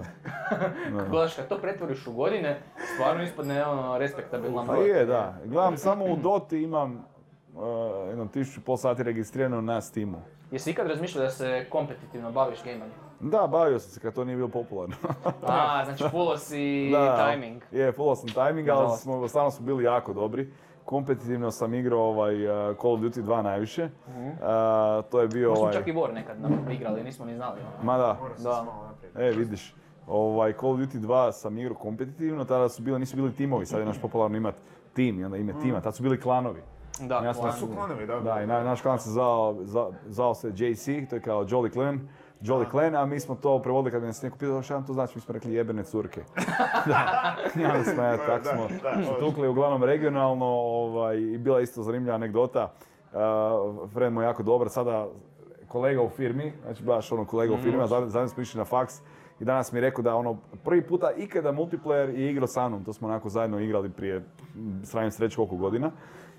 da. Gledaš, kad to pretvoriš u godine, stvarno ispadne ono respektabilan Pa broj. je, da. Gledam, samo u Doti imam uh, jedno tisuću i pol sati registrirano na Steamu. Jesi ikad razmišljao da se kompetitivno baviš gejmanjem? Da, bavio sam se kad to nije bilo popularno. A, znači fullo si da, timing. Je, fullo sam timing, ali smo, stvarno smo bili jako dobri. Kompetitivno sam igrao ovaj, uh, Call of Duty 2 najviše. Mhm. Uh, to je bio Mi smo ovaj... čak i War nekad nam igrali, nismo ni znali. ono. Ma da, Da. E, vidiš, ovaj, Call of Duty 2 sam igrao kompetitivno, tada su bili, nisu bili timovi, sad je naš popularno imat tim i onda ime tima, tad su bili klanovi. Da, Ja. Su klanovi, da. Da, i na, naš klan se zvao, za- zvao se JC, to je kao Jolly Clan, Jolly Clan, a mi smo to prevodili kad nas neko pitao šta nam to znači, mi smo rekli jebene curke. da, onda smo, ja, tak smo tukli uglavnom regionalno ovaj, i bila isto zanimljiva anegdota. Uh, friend moj jako dobar, sada kolega u firmi, znači baš ono kolega u firmi, a zajedno smo išli na faks i danas mi je rekao da ono prvi puta ikada multiplayer je igrao sa mnom, to smo onako zajedno igrali prije m, sravim se reći koliko godina.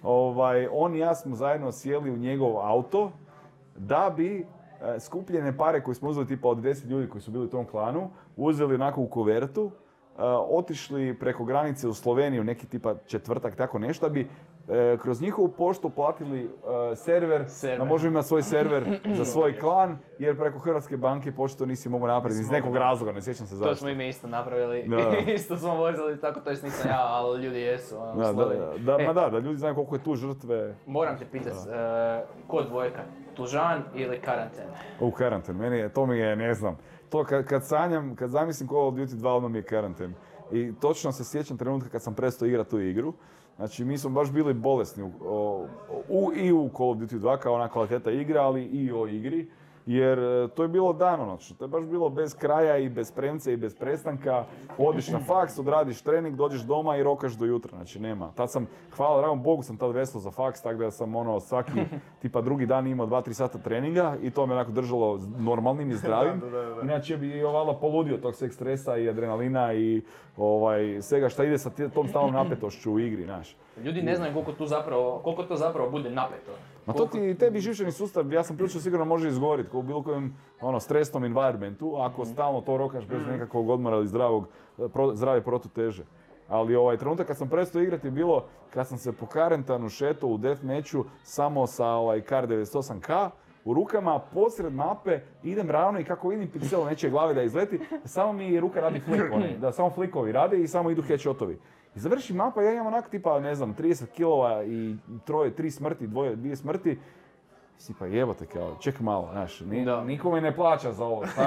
Ovaj, on i ja smo zajedno sjeli u njegov auto da bi skupljene pare koje smo uzeli tipa od 10 ljudi koji su bili u tom klanu, uzeli onako u kuvertu, e, otišli preko granice u Sloveniju, neki tipa četvrtak, tako nešto, da bi e, kroz njihovu poštu platili e, server, Server. da možemo imati svoj server za svoj klan, jer preko Hrvatske banke pošto nisi mogao napraviti iz nekog razloga, ne sjećam se To zašto. smo i mi isto napravili, Da. isto smo vozili tako, to jest nisam ja, ali ljudi jesu. Ono, Da, da, da, E, ma da, da ljudi znaju koliko je tu žrtve Moram te pitat, e, ko dvojka, Tužan ili Karanten? u karanten. Meni je, to mi je, ne znam, to kad, kad sanjam, kad zamislim Call of Duty 2, odmah mi je karanten. I točno se sjećam trenutka kad sam prestao igrati tu igru. Znači, mi smo baš bili bolesni u, u- i u Call of Duty 2 kao ona kvaliteta igra, ali i o igri. Jer e, to je bilo danonoćno, to je baš bilo bez kraja i bez premce i bez prestanka. Odiš na faks, odradiš trening, dođeš doma i rokaš do jutra, znači nema. Tad sam, hvala dragom Bogu sam tad veslo za faks, tako da sam ono svaki, tipa drugi dan imao 2-3 sata treninga i to me onako držalo normalnim i zdravim. Inače bi ovala poludio tog sveg stresa i adrenalina i ovaj, svega šta ide sa tom stalnom napetošću u igri, znaš. Ljudi ne znaju koliko, tu zapravo, koliko to zapravo bude napeto. Ma to ti, tebi živčani sustav, ja sam prilično sigurno može izgoriti, u bilo kojem ono, stresnom environmentu, ako stalno to rokaš bez nekakvog odmora ili zdravog, pro, zdrave protuteže. Ali ovaj trenutak kad sam prestao igrati je bilo kad sam se po karentanu šetao u deathmatchu samo sa ovaj kar 98k u rukama, posred mape, idem ravno i kako vidim piksel nečije glave da izleti, samo mi ruka radi flik, onaj, da samo flikovi rade i samo idu headshotovi. I završi mapa, ja imam onak tipa, ne znam, 30 kilova i troje, tri smrti, dvoje, dvije smrti. Si pa jebote kao, ček malo, znaš, ni, Da. niko me ne plaća za ovo, šta,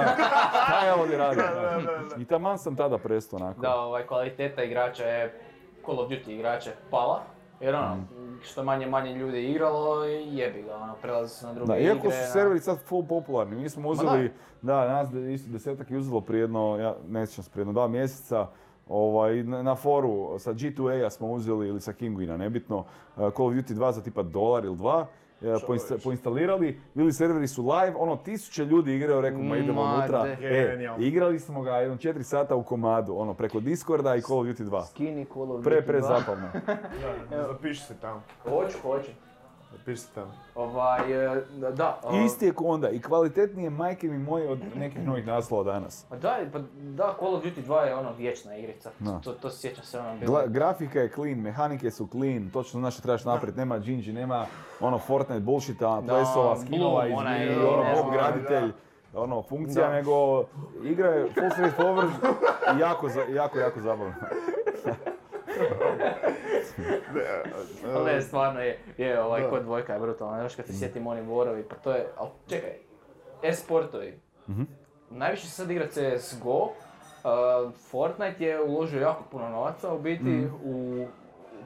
šta ja ovdje radim, znaš. I taman sam tada prestao onako. Da, ovaj, kvaliteta igrača je, Call of Duty igrača je pala. Jer ono, što manje manje ljudi je igralo, jebi ga, ono, prelazi se na druge Da, igre. iako su serveri sad full popularni, mi smo uzeli, da, nas de- isto desetak je uzelo prije jedno, ja ne sjećam se, prije jedno dva mjeseca, ovaj, na, foru sa G2A smo uzeli ili sa Kinguina, nebitno, uh, Call of Duty 2 za tipa dolar ili dva, uh, poinsta- poinstalirali, bili serveri su live, ono tisuće ljudi igraju, rekao ma idemo unutra, e, igrali smo ga jedno četiri sata u komadu, ono, preko Discorda i Call of Duty 2. Skini Call of Pre, Duty pre 2. zapalno. Da, zapiši se tamo. Hoću, hoću. Tamo. Ovaj, e, da, a- Isti je ko onda i kvalitetnije majke mi moje od nekih novih naslova danas. Pa da, pa da, Call of Duty 2 je ono vječna igrica. Da. To, to se sjećam se ono bilo. Gla- grafika je clean, mehanike su clean, točno znaš što trebaš napraviti, nema Gingy, nema ono Fortnite bullshita, plesova, skinova iz onaj, i ne ono Bob graditelj, ono funkcija, Da. nego igra je full straightforward i jako, za- jako, jako zabavno. Ali ne, stvarno je, je ovaj kod dvojka je brutalno, još kad se sjetim oni borovi, pa to je, ali čekaj, e-sportovi, najviše se sad igra CSGO, uh, Fortnite je uložio jako puno novaca u biti u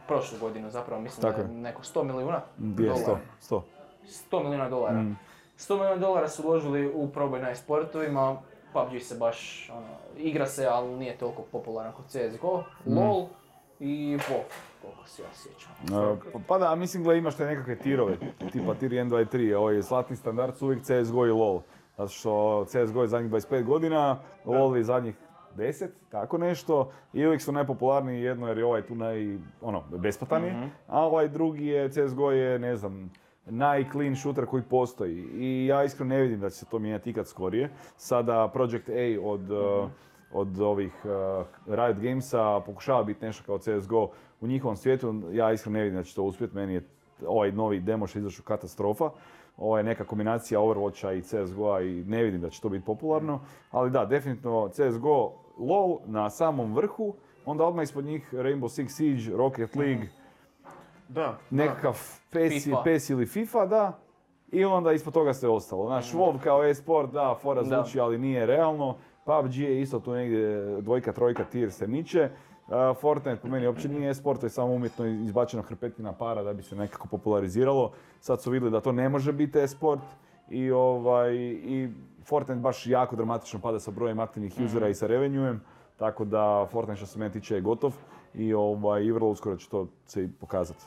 prošlu godinu zapravo, mislim Tako da je neko 100 milijuna dolara. sto? Sto. 100 milijuna dolara. Mm. 100 milijuna dolara su uložili u proboj na e-sportovima, PUBG se baš, ono, igra se, ali nije toliko popularan kod CSGO, Mm. LoL i WoW, koliko se ja sjećam. Uh, pa- da, mislim gledaj imaš te nekakve tirove, tipa tir 1, 2 i 3, ovaj zlatni standard su uvijek CSGO i LoL. Zato što CSGO je zadnjih 25 godina, LoL je zadnjih 10, tako nešto. I uvijek su najpopularniji jedno jer je ovaj tu naj, ono, besplatan je, a ovaj drugi je, CSGO je, ne znam, najclean shooter koji postoji. I ja iskreno ne vidim da će se to mijenjati ikad skorije. Sada Project A od, uh, od ovih uh, Riot Gamesa pokušava biti nešto kao CSGO u njihovom svijetu. Ja iskreno ne vidim da će to uspjeti. Meni je ovaj novi demo što izašao katastrofa. Ovo je neka kombinacija Overwatcha i CSGO-a i ne vidim da će to biti popularno. Ali da, definitivno CSGO, LoL na samom vrhu, onda odmah ispod njih Rainbow Six Siege, Rocket League, Da, nekakav PES, FIFA. PES ili FIFA, da. I onda ispod toga sve ostalo. Znaš, WoW kao e-sport, da, fora Da. zvuči, ali nije realno. PUBG je isto tu negdje dvojka, trojka, tir se miče. Uh, Fortnite po meni uopće nije e-sport, to je samo umjetno izbačena hrpetina para da bi se nekako populariziralo. Sad su vidjeli da to ne može biti e-sport i, ovaj, i Fortnite baš jako dramatično pada sa brojem aktivnih usera i sa revenuem. Tako da Fortnite što se mene tiče je gotov i, ovaj, i vrlo uskoro će to se i pokazati.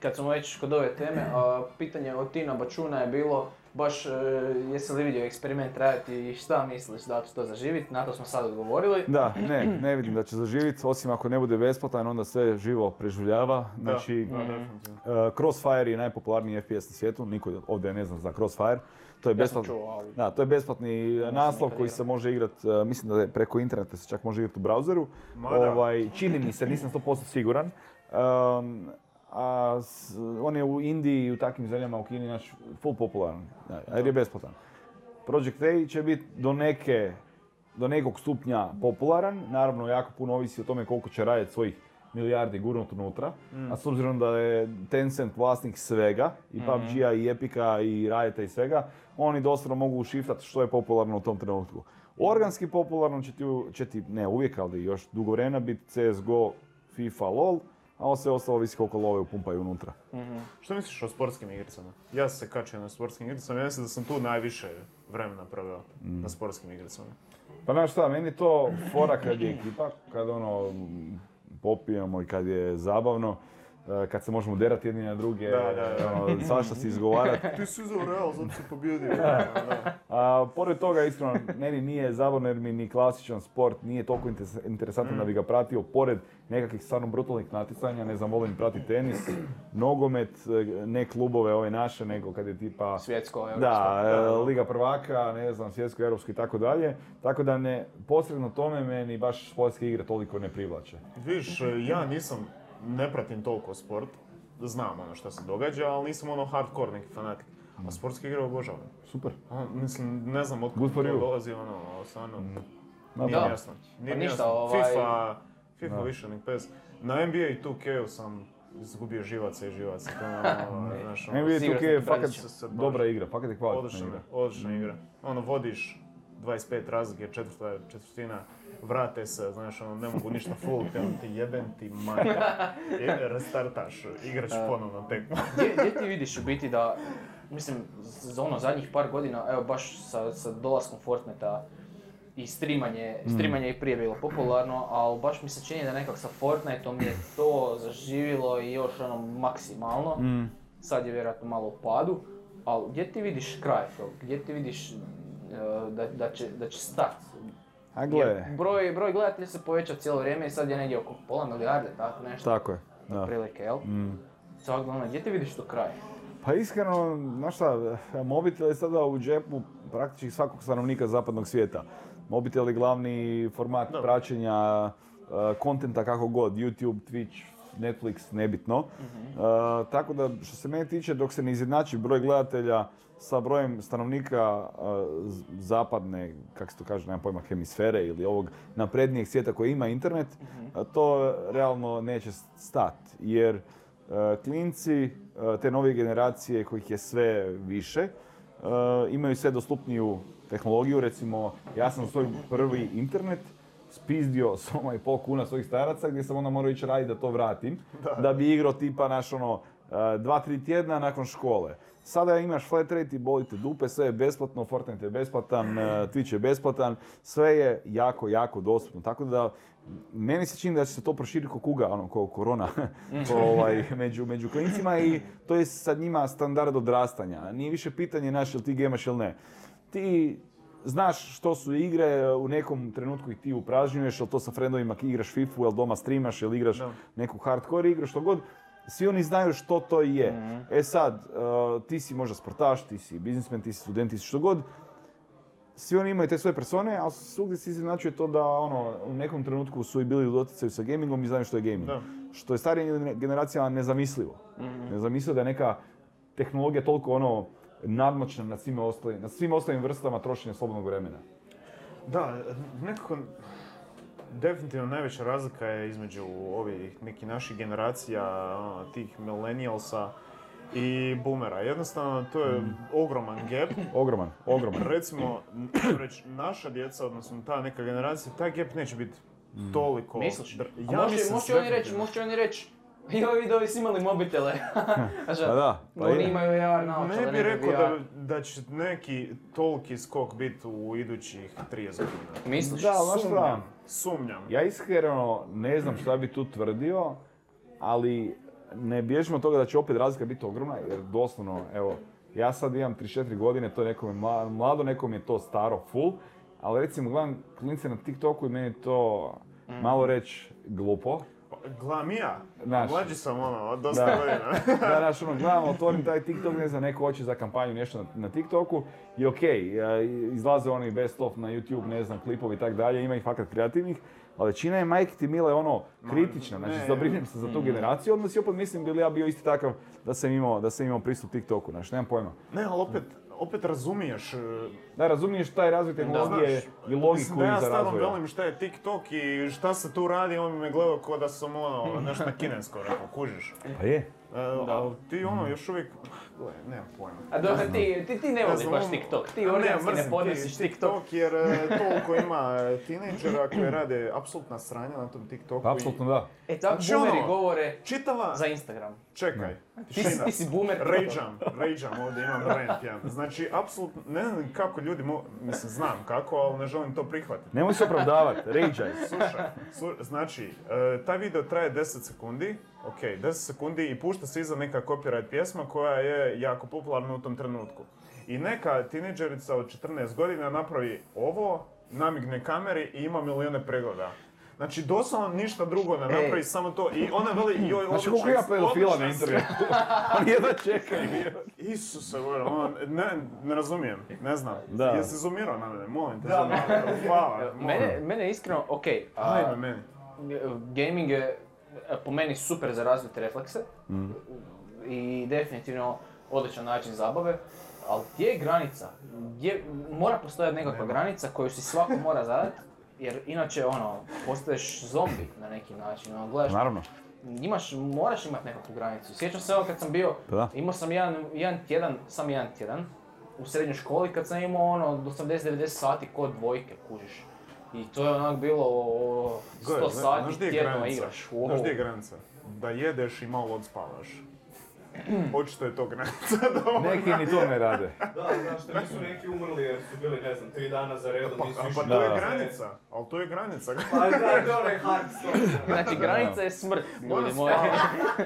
Kad smo već kod ove teme, a, pitanje od Tina Bačuna je bilo baš e, jesi li vidio eksperiment raditi i šta misliš da će to zaživiti, na to smo sad odgovorili. Da, ne, ne vidim da će zaživiti, osim ako ne bude besplatan, onda sve živo preživljava. Znači, da, uh, Crossfire je najpopularniji FPS na svijetu, niko ovdje ne zna za Crossfire. To je Ja besplatni, čuo, ali... da, to je besplatni naslov koji se može igrati, uh, mislim da je preko interneta se čak može igrati u browseru. Ovaj, čini mi se, nisam 100% siguran. Um, a s- on je u Indiji i u takvim zemljama u Kini naš full popularan, jer je besplatan. Project A će biti do neke, do nekog stupnja popularan, naravno jako puno ovisi o tome koliko će raditi svojih milijardi gurnut unutra, a s obzirom da je Tencent vlasnik svega, i PUBG-a, i Epica, i Riota i svega, oni doslovno mogu ušiftati što je popularno u tom trenutku. Organski popularno će ti, će ti ne uvijek, ali još dugo vremena biti CSGO, FIFA, LOL, a ovo sve ostalo visi koliko love upumpaju unutra. Što misliš o sportskim igricama? Ja sam se kačio na sportskim igricama, ja mislim da sam tu najviše vremena proveo na sportskim igricama. Pa znaš šta, meni je to fora kad je ekipa, kad ono m, popijemo i kad je zabavno, kad se možemo derati jedni na druge, Da, da, da. ono, svašta si izgovarati. Ti si uzeo Real, zato si pobjedio. A pored toga, iskreno, meni nije zabavno jer mi ni klasičan sport nije toliko interes- interesantan da bi ga pratio. Pored nekakvih stvarno brutalnih natjecanja, ne znam, volim pratiti tenis, nogomet, e, ne klubove ove naše, nego kad je tipa... Svjetsko, europsko. Da, e, Liga prvaka, ne znam, svjetsko, europsko i tako dalje. Tako da ne, posredno tome meni baš sportske igre toliko ne privlače. Vidiš, ja nisam, ne pratim toliko sport, znam ono što se događa, ali nisam ono hardcore neki fanatik. A sportske igre obožavam. Super. Ono, mislim, ne znam od to dolazi, ono, stvarno, Ma nije da. jasno. Nije Pa ništa, jasno. ovaj- FIFA, FIFA Da. više nek PES. Na NBA i 2K-u sam izgubio živaca i živaca. To je ono, znaš, ono, NBA sigurno 2K je fakat dobra igra, fakat je kvalitetna igra. igra, odlična igra. Ono, vodiš 25 razlike, četvrta četvrtina, vrate se, znaš, ono, ne mogu ništa full, te ono, ti jebem ti majka, I restartaš, igraš ponovno tekmu. Gdje, gdje ti vidiš u biti da, mislim, za ono zadnjih par godina, evo baš sa, sa dolaskom Fortnite-a i streamanje, streamanje je prije bilo popularno, ali baš mi se čini da nekak sa Fortnite-om je to zaživjelo i još ono maksimalno. Sad je vjerojatno malo u padu, ali gdje ti vidiš kraj tog? Gdje ti vidiš da, da, će, da će stati? A gle, broj, broj gledatelja se poveća cijelo vrijeme i sad je negdje oko pola milijarde, tako nešto, tako je. Da. otprilike, jel? Mm. Sad ono, gdje ti vidiš to kraj? Pa iskreno, znaš šta, mobitel je sada u džepu praktički svakog stanovnika zapadnog svijeta. Mobitel je glavni format Da. praćenja uh, kontenta kako god, YouTube, Twitch, Netflix, nebitno. Uh, tako da, što se mene tiče, dok se ne izjednači broj gledatelja sa brojem stanovnika zapadne, kako se to kaže, nemam pojma, hemisfere ili ovog naprednijeg svijeta koji ima internet, a to realno neće stat. Jer uh, klinci uh, te nove generacije kojih je sve više, uh, imaju sve dostupniju tehnologiju. Recimo, ja sam svoj prvi internet spizdio soma i pol kuna svojih staraca gdje sam onda morao ići raditi da to vratim. Da, bi igrao tipa naš ono, dva, tri tjedna nakon škole. Sada imaš flat rate i bolite dupe, sve je besplatno, Fortnite je besplatan, uh, Twitch je besplatan, sve je jako, jako dostupno. Tako da, meni se čini da će se to proširiti ko kuga, ono, ko korona, ovaj, među, među klincima i to je sad njima standard odrastanja. Nije više pitanje naš jel ti gemaš ili ne. Ti znaš što su igre, u nekom trenutku ih ti upražnjuješ, jel to sa friendovima igraš FIFA, jel doma streamaš, jel igraš Da. neku hardcore igru, što god. Svi oni znaju što to je. E sad, uh, ti si možda sportaš, ti si biznismen, ti si student, ti si što god. Svi oni imaju te svoje persone, ali svugdje se izjednačuje to da ono, u nekom trenutku su i bili u doticaju sa gamingom i znaju što je gaming. Da. Što je starijim generacijama nezamislivo. Nezamislivo da je neka tehnologija toliko ono nadmoćna nad svim ostalim, nad svim ostalim vrstama trošenja slobodnog vremena. Da, nekako definitivno najveća razlika je između ovih nekih naših generacija, ono, tih millennialsa i boomera. Jednostavno, to je ogroman gap. Ogroman, ogroman. Recimo, reći, naša djeca, odnosno ta neka generacija, taj gap neće biti toliko... Misliš? dr- A može, mislim može oni reći, može oni reći, i ovi vidovi su imali mobitele. Znači, Pa da, pa oni je. imaju AR naočale, Ne bi rekao da, da će neki toliki skok biti u idućih 30 godina. Misliš? Da, šta? Sumnjam, sumnjam. Ja iskreno ne znam šta bi tu tvrdio, ali ne bježimo od toga da će opet razlika biti ogromna, jer doslovno, evo, ja sad imam 34 godine, to je nekome mla- mlado, nekom je to staro, full, ali recimo gledam klince na TikToku i meni je to malo reći glupo. Gledam i ja, Znaš. mlađi sam ono, od dosta Da. godina. Da, znaš, ono, gledam, otvorim taj TikTok, ne znam, neko hoće za kampanju nešto na, na TikToku i okej, e, izlaze oni best of na YouTube, ne znam, klipovi i tak dalje, ima ih fakat kreativnih, ali većina je majke ti mile ono kritična, znači ne. zabrinem se za tu generaciju, odmah si opet mislim bi li ja bio isti takav da sam imao, da sam imao pristup TikToku, znači nemam pojma. Ne, ali opet, opet razumiješ. e, Da, razumiješ taj razvoj tehnologije i logiku mislim da ja iza razvoja. velim šta je TikTok i šta se tu radi, on me gledao kao da sam ono, nešto na kinesko rekao, kužiš. Pa je. E, ali ti ono još uvijek, gle, nemam pojma. A dobro, ti, ti, ti ne voliš baš TikTok, ti organski ne mrzim podnosiš ti- TikTok. jer e, toliko ima e, tinejdžera koji rade apsolutna sranja na tom TikToku. i- Apsolutno da. E tako Znači, boomeri ono, govore Čitava, za Instagram. čekaj, Ti ti si boomer. Rageam, rageam ovdje imam rant jedan. Znači, apsolutno, ne znam kako ljudi mogu, mislim, znam kako, ali ne želim to prihvatiti. Nemoj se opravdavati, ređaj. Slušaj, slu- znači, e, taj video traje 10 sekundi, ok, 10 sekundi i pušta se iza neka copyright pjesma koja je jako popularna u tom trenutku. I neka tineđerica od 14 godina napravi ovo, namigne kameri i ima milijune pregleda. Znači, doslovno ništa drugo ne Ej. napravi, samo to. I ona veli, joj, Znači odlična koliko si, pedofila na internetu? Oni jedva čekaju. Isuse, ono, ono, ne, ne razumijem, ne znam. Da. Jesi zoomirao na mene, molim te, zoomirao. Hvala, molim. Mene, mene iskreno, ok, a, Ajme meni. gaming je e, po meni super za razviti reflekse i definitivno odličan način zabave, ali gdje je granica? Gdje, mora postojati nekakva granica koju si svako mora zadati, jer inače ono, postaješ zombi na neki način, ono, gledaš, Naravno. imaš, moraš imati nekakvu granicu. Sjećam se evo kad sam bio, da. imao sam jedan, jedan tjedan, sam jedan tjedan, u srednjoj školi kad sam imao ono od 80-90 sati kod dvojke, kužiš. I to je onak bilo o, 100 Gledaj, zna- sati tjedno granica? igraš. Znaš di je granica? Da jedeš i malo odspavaš. Očito je to granica dovoljna. Neki ni to ne rade. Da, znaš što nisu neki umrli jer su bili, ne znam, tri dana za redom, Pa, nisu a išli. pa to je granica, ali to je granica. Pa da, to je onaj hard stop. Znači, granica je smrt, ljudi moji.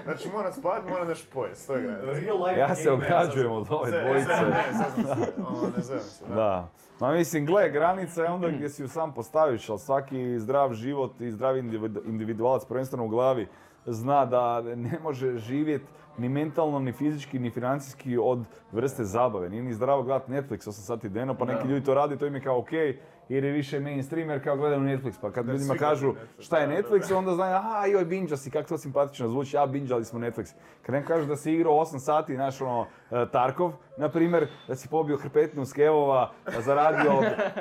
Znači mora spavati, mora nešto pojesti, to je granica. Real life Ja se ograđujem od ove dvojice. Ne, saznam se. Da. Ma mislim, gle, granica je onda gdje si ju sam postaviš, ali svaki zdrav život i zdrav individu- individualac, prvenstveno u glavi, zna da ne može živjeti ni mentalno, ni fizički, ni financijski od vrste zabave. Nije ni zdravo gledati Netflix 8 sati dnevno, pa neki ljudi to radi, to im je kao okej, jer je više mainstream, jer kao gledaju Netflix. Pa kad ljudima kažu Netflix, šta je Netflix, da. onda znaju, aha, joj, binđa si, kako to simpatično zvuči, ja binđali smo Netflix. Kad neko kaže da si igrao 8 sati, znaš ono, Tarkov, na primjer, da si pobio hrpetnu skevova, zaradio,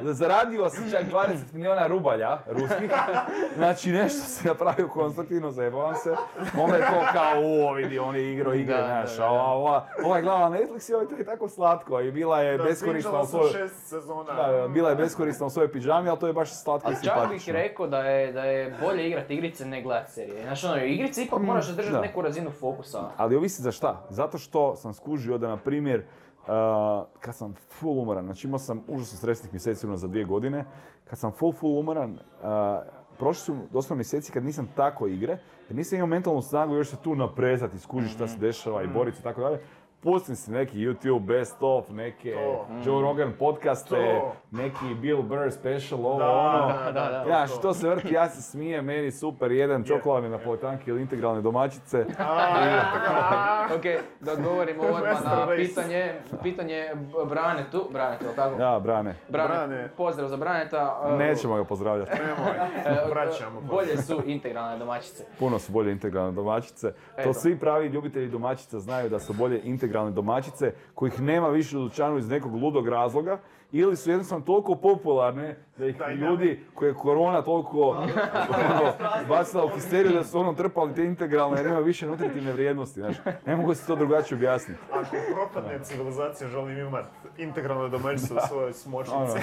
zaradio si čak 20 milijuna rubalja, ruskih, znači nešto se napravio konstruktivno, zajebavam se, onda je to kao, o, vidi, on je igrao igre, znaš, ova, ova, ova je glava Netflix i ovo to je tako slatko i bila je Da, beskorisna u sam svojoj... šest sezona. Da, bila je beskorisna u svojoj pižami, ali to je baš slatko i Ali čak bih simpatično. rekao da je, da je bolje igrati igrice ne gledati serije. Znači ono, igrice ipak moraš zadržati da. neku razinu fokusa. Ali ovisi za šta? Zato što sam skužio da, na primjer, uh, kad sam full umoran, znači imao sam užasno stresnih mjeseci ono za dvije godine, kad sam full, full umoran, uh, prošli su doslovno mjeseci kad nisam tako igre, jer nisam imao mentalnu snagu još se tu naprezati, skužiti šta se dešava i boriti i tako dalje. Pustim si neki YouTube best of, neke To. Joe Rogan podcaste, To. neki Bill Burr special, ovo Da, ono. da, da, da. Ja, što se vrti, ja se smijem, meni super, jedan čokoladne napolitanke ili integralne domaćice. Ok, da odgovorimo odmah na pitanje, pitanje Branetu, Branetu, jel tako? Ja, brane. Brane, Brane. pozdrav za Braneta. e, Nećemo ga pozdravljati. Nemoj, e, vraćamo. Bolje su integralne domaćice. Puno su bolje integralne domaćice. To Eto. svi pravi ljubitelji domaćica znaju da su bolje integralne domaćice kojih nema više u dućanu iz nekog ludog razloga ili su jednostavno toliko popularne da ih ljudi koje je korona toliko ono, bacila u histeriju da su ono trpali te integralne jer nema više nutritivne vrijednosti. Znaš. Ne mogu se to drugačije objasniti. Ako propadne civilizacija, želim imat integralno domaćice u svojoj Ono, smočnici.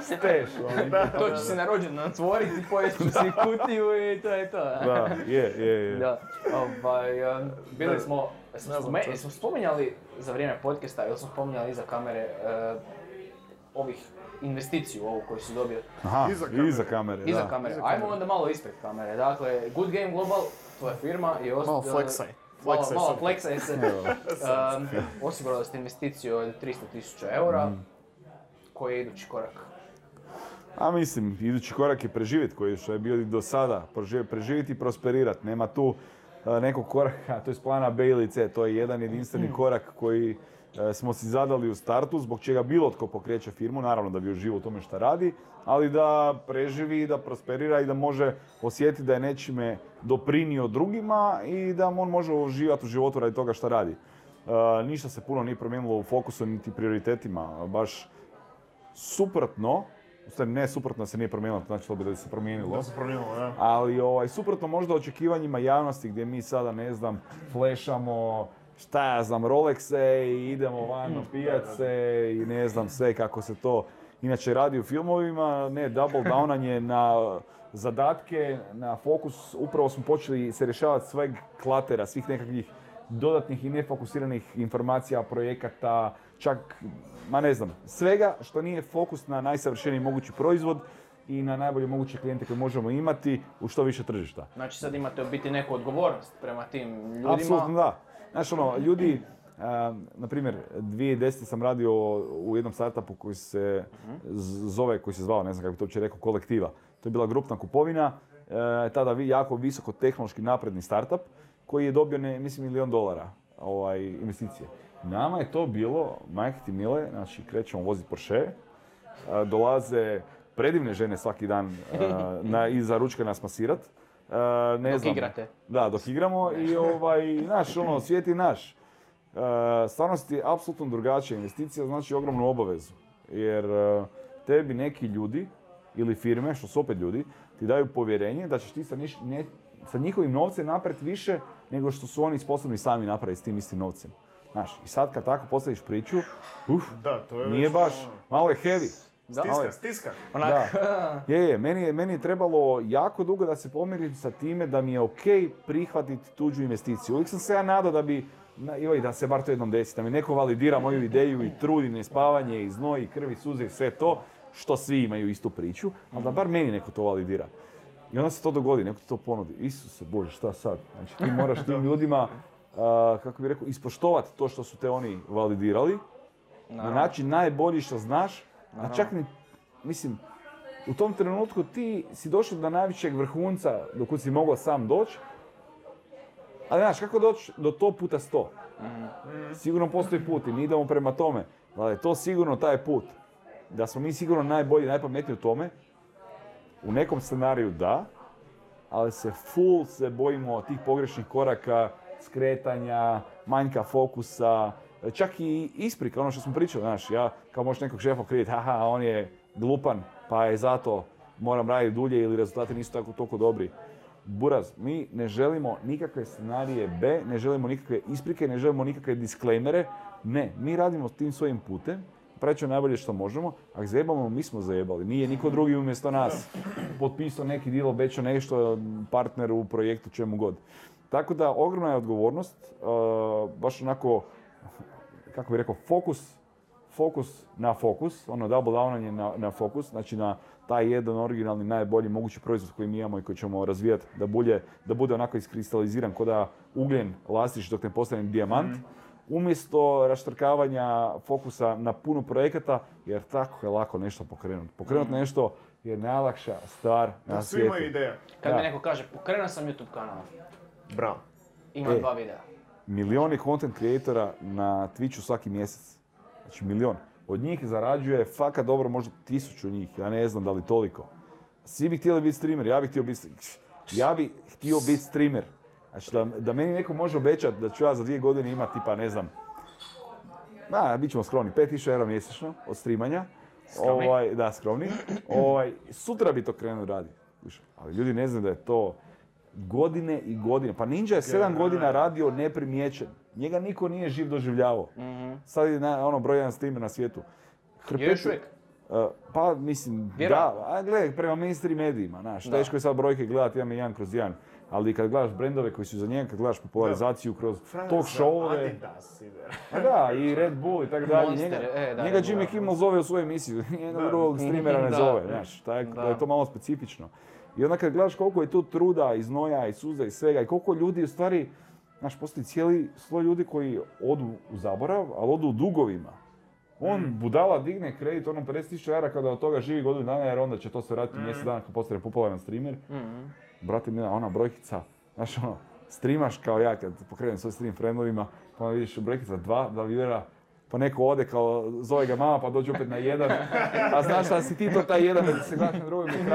steš. ono. To će se na rođendan otvoriti, ću si kutiju i to je to. Da, je, je, je. Da, ovaj, um, bili Da. smo, smo, Ne znam, spome- čuo smo spominjali za vrijeme podcasta ili smo spominjali iza kamere uh, ovih investiciju ovu koju si dobio Aha, Iza kamere. iza kamere. iza da. kamere. iza Ajmo kamere. onda malo ispred kamere. Dakle, Good Game Global, tvoja firma i ost... Malo flexaj. Malo, Flexaj malo flexaj se. Um, osigurali ste investiciju od 300.000 eura. Mm. Koji je idući korak? A mislim, idući korak je preživjeti koji što je bio i do sada. Preživjeti i prosperirati. Nema tu e, nekog koraka, to je plana B ili C. To je jedan jedinstveni korak koji e, smo si zadali u startu, zbog čega bilo tko pokreće firmu, naravno da bi uživo u tome što radi, ali da preživi, da prosperira i da može osjetiti da je nečime doprinio drugima i da on može uživati u životu radi toga što radi. E, ništa se puno nije promijenilo u fokusu niti prioritetima. Baš suprotno, u stvari ne suprotno se nije promijenilo, znači to bi da se promijenilo. Da se promijenilo, da. Ali ovaj, suprotno možda očekivanjima javnosti gdje mi sada, ne znam, flešamo, šta ja znam, Rolexe i idemo van na pijace i ne znam sve kako se to inače radi u filmovima. Ne, double downanje na zadatke, na fokus. Upravo smo počeli se rješavati sveg klatera, svih nekakvih dodatnih i nefokusiranih informacija, projekata, čak, ma ne znam, svega što nije fokus na najsavršeniji mogući proizvod i na najbolje moguće klijente koje možemo imati u što više tržišta. Znači sad imate u biti neku odgovornost prema tim ljudima. Apsolutno da. Znaš ono, ljudi, um, na primjer, 2010. sam radio u jednom startupu koji se z- zove, koji se zvao, ne znam kako bi to uopće rekao, kolektiva. To je bila grupna kupovina, e, tada vi, jako visoko tehnološki napredni startup koji je dobio, ne, mislim, milion dolara ovaj, investicije. Nama je to bilo, majke ti mile, znači krećemo voziti Porsche, dolaze predivne žene svaki dan na, iza ručka nas masirat. Ne Dok znam, igrate. Da, dok igramo i ovaj, znaš, ono, svijet je naš. Stvarnost je apsolutno drugačija. Investicija znači ogromnu obavezu. Jer tebi neki ljudi ili firme, što su opet ljudi, ti daju povjerenje da ćeš ti sa, niš- ne- sa njihovim novcem napraviti više nego što su oni sposobni sami napraviti s tim istim novcem. Znaš, i sad kad tako postaviš priču, uf, Da, to je nije baš, ono, malo je heavy. Da, Stiska, stiska. Onak, Je, je, meni je, meni je trebalo jako dugo da se pomirim sa time da mi je ok prihvatiti tuđu investiciju. Uvijek sam se ja nadao da bi, na, joj, da se bar to jednom desi, da mi neko validira moju ideju i trud i nespavanje i znoj i krvi, suze i sve to, što svi imaju istu priču, ali da bar meni neko to validira. I onda se to dogodi, neko ti to ponudi. Isuse Bože, šta sad? Znači ti moraš tim ljudima, kako bi rekao, ispoštovati to što su te oni validirali, na način najbolji što znaš, a čak ni, mislim, u tom trenutku ti si došao do najvećeg vrhunca do kud si mogao sam doći, ali znaš, kako doći do to puta sto? Sigurno postoji put i mi idemo prema tome, ali je to sigurno taj put. Da smo mi sigurno najbolji, najpametniji u tome, u nekom scenariju da, ali se full se bojimo tih pogrešnih koraka, skretanja, manjka fokusa, čak i isprika, ono što smo pričali, znaš, ja kao možeš nekog šefa kriviti, haha, on je glupan, pa je zato moram raditi dulje ili rezultati nisu tako toliko dobri. Buraz, mi ne želimo nikakve scenarije B, ne želimo nikakve isprike, ne želimo nikakve disklejmere, ne, mi radimo tim svojim putem, pravit ćemo najbolje što možemo, ako zajebamo, mi smo zajebali, nije niko drugi umjesto nas potpisao neki deal, obećao nešto partneru u projektu, čemu god. Tako da, ogromna je odgovornost, uh, baš onako, kako bi rekao, fokus, fokus na fokus, ono double downanje na, na fokus, znači na taj jedan originalni, najbolji mogući proizvod koji mi imamo i koji ćemo razvijati, da, bulje, da bude onako iskristaliziran, kao da ugljen lastiš dok ne postane dijamant, umjesto raštrkavanja fokusa na puno projekata, jer tako je lako nešto pokrenuti. Pokrenuti nešto je najlakša stvar na Da, svi svijetu. imaju ideja. Kad Da. mi neko kaže, pokrenuo sam YouTube kanal, Bravo. ima E. dva videa. Milioni content creatora na Twitchu svaki mjesec. Znači milion. Od njih zarađuje fakat dobro možda tisuću njih, ja ne znam da li toliko. Svi bi htjeli biti streamer, ja bih htio biti ja bi htio biti streamer. Znači da, da meni neko može obećati da ću ja za dvije godine imati tipa ne znam, na, bit ćemo skromni, 5000 eura mjesečno od streamanja. Skromni? Ovaj, da, skromni. Ovaj, sutra bi to krenuo raditi. Ali ljudi ne znaju da je to godine i godine. Pa Ninja je sedam godina radio neprimjećen. Njega niko nije živ doživljavao. Sad je na, ono broj jedan streamer na svijetu. Je još uvijek? Uh, pa mislim, Vjerojatno. da, a gledaj, prema mainstream medijima, znaš, teško je sad brojke gledati jedan, jedan kroz jedan, ali kad gledaš brendove koji su za njega, kad gledaš popularizaciju kroz talk showove, Adidas a da, i Red Bull i tako dalje, njega, e, da, njega Jimmy. Kimmel zove u svoju emisiju, nijednog Da. drugog streamera ne zove, znaš. Da. je to malo specifično. I onda kad gledaš koliko je tu truda i znoja i suza i svega i koliko ljudi u stvari, znaš, postoji cijeli sloj ljudi koji odu u zaborav, ali odu u dugovima. On, budala, digne kredit onom 50.000 eura kada od toga živi godinu dana jer onda će to se vratiti mjesec dana kad postane popularan streamer. Brate mila, ona brojkica, znaš ono, streamaš kao ja kad pokrenem svoj stream friendovima, pa onda vidiš brojkica dva, dva videa, pa neko ode kao zove ga mama pa dođe opet na jedan, a znaš da si ti to taj jedan da ti se gledaš na drugom ekranu,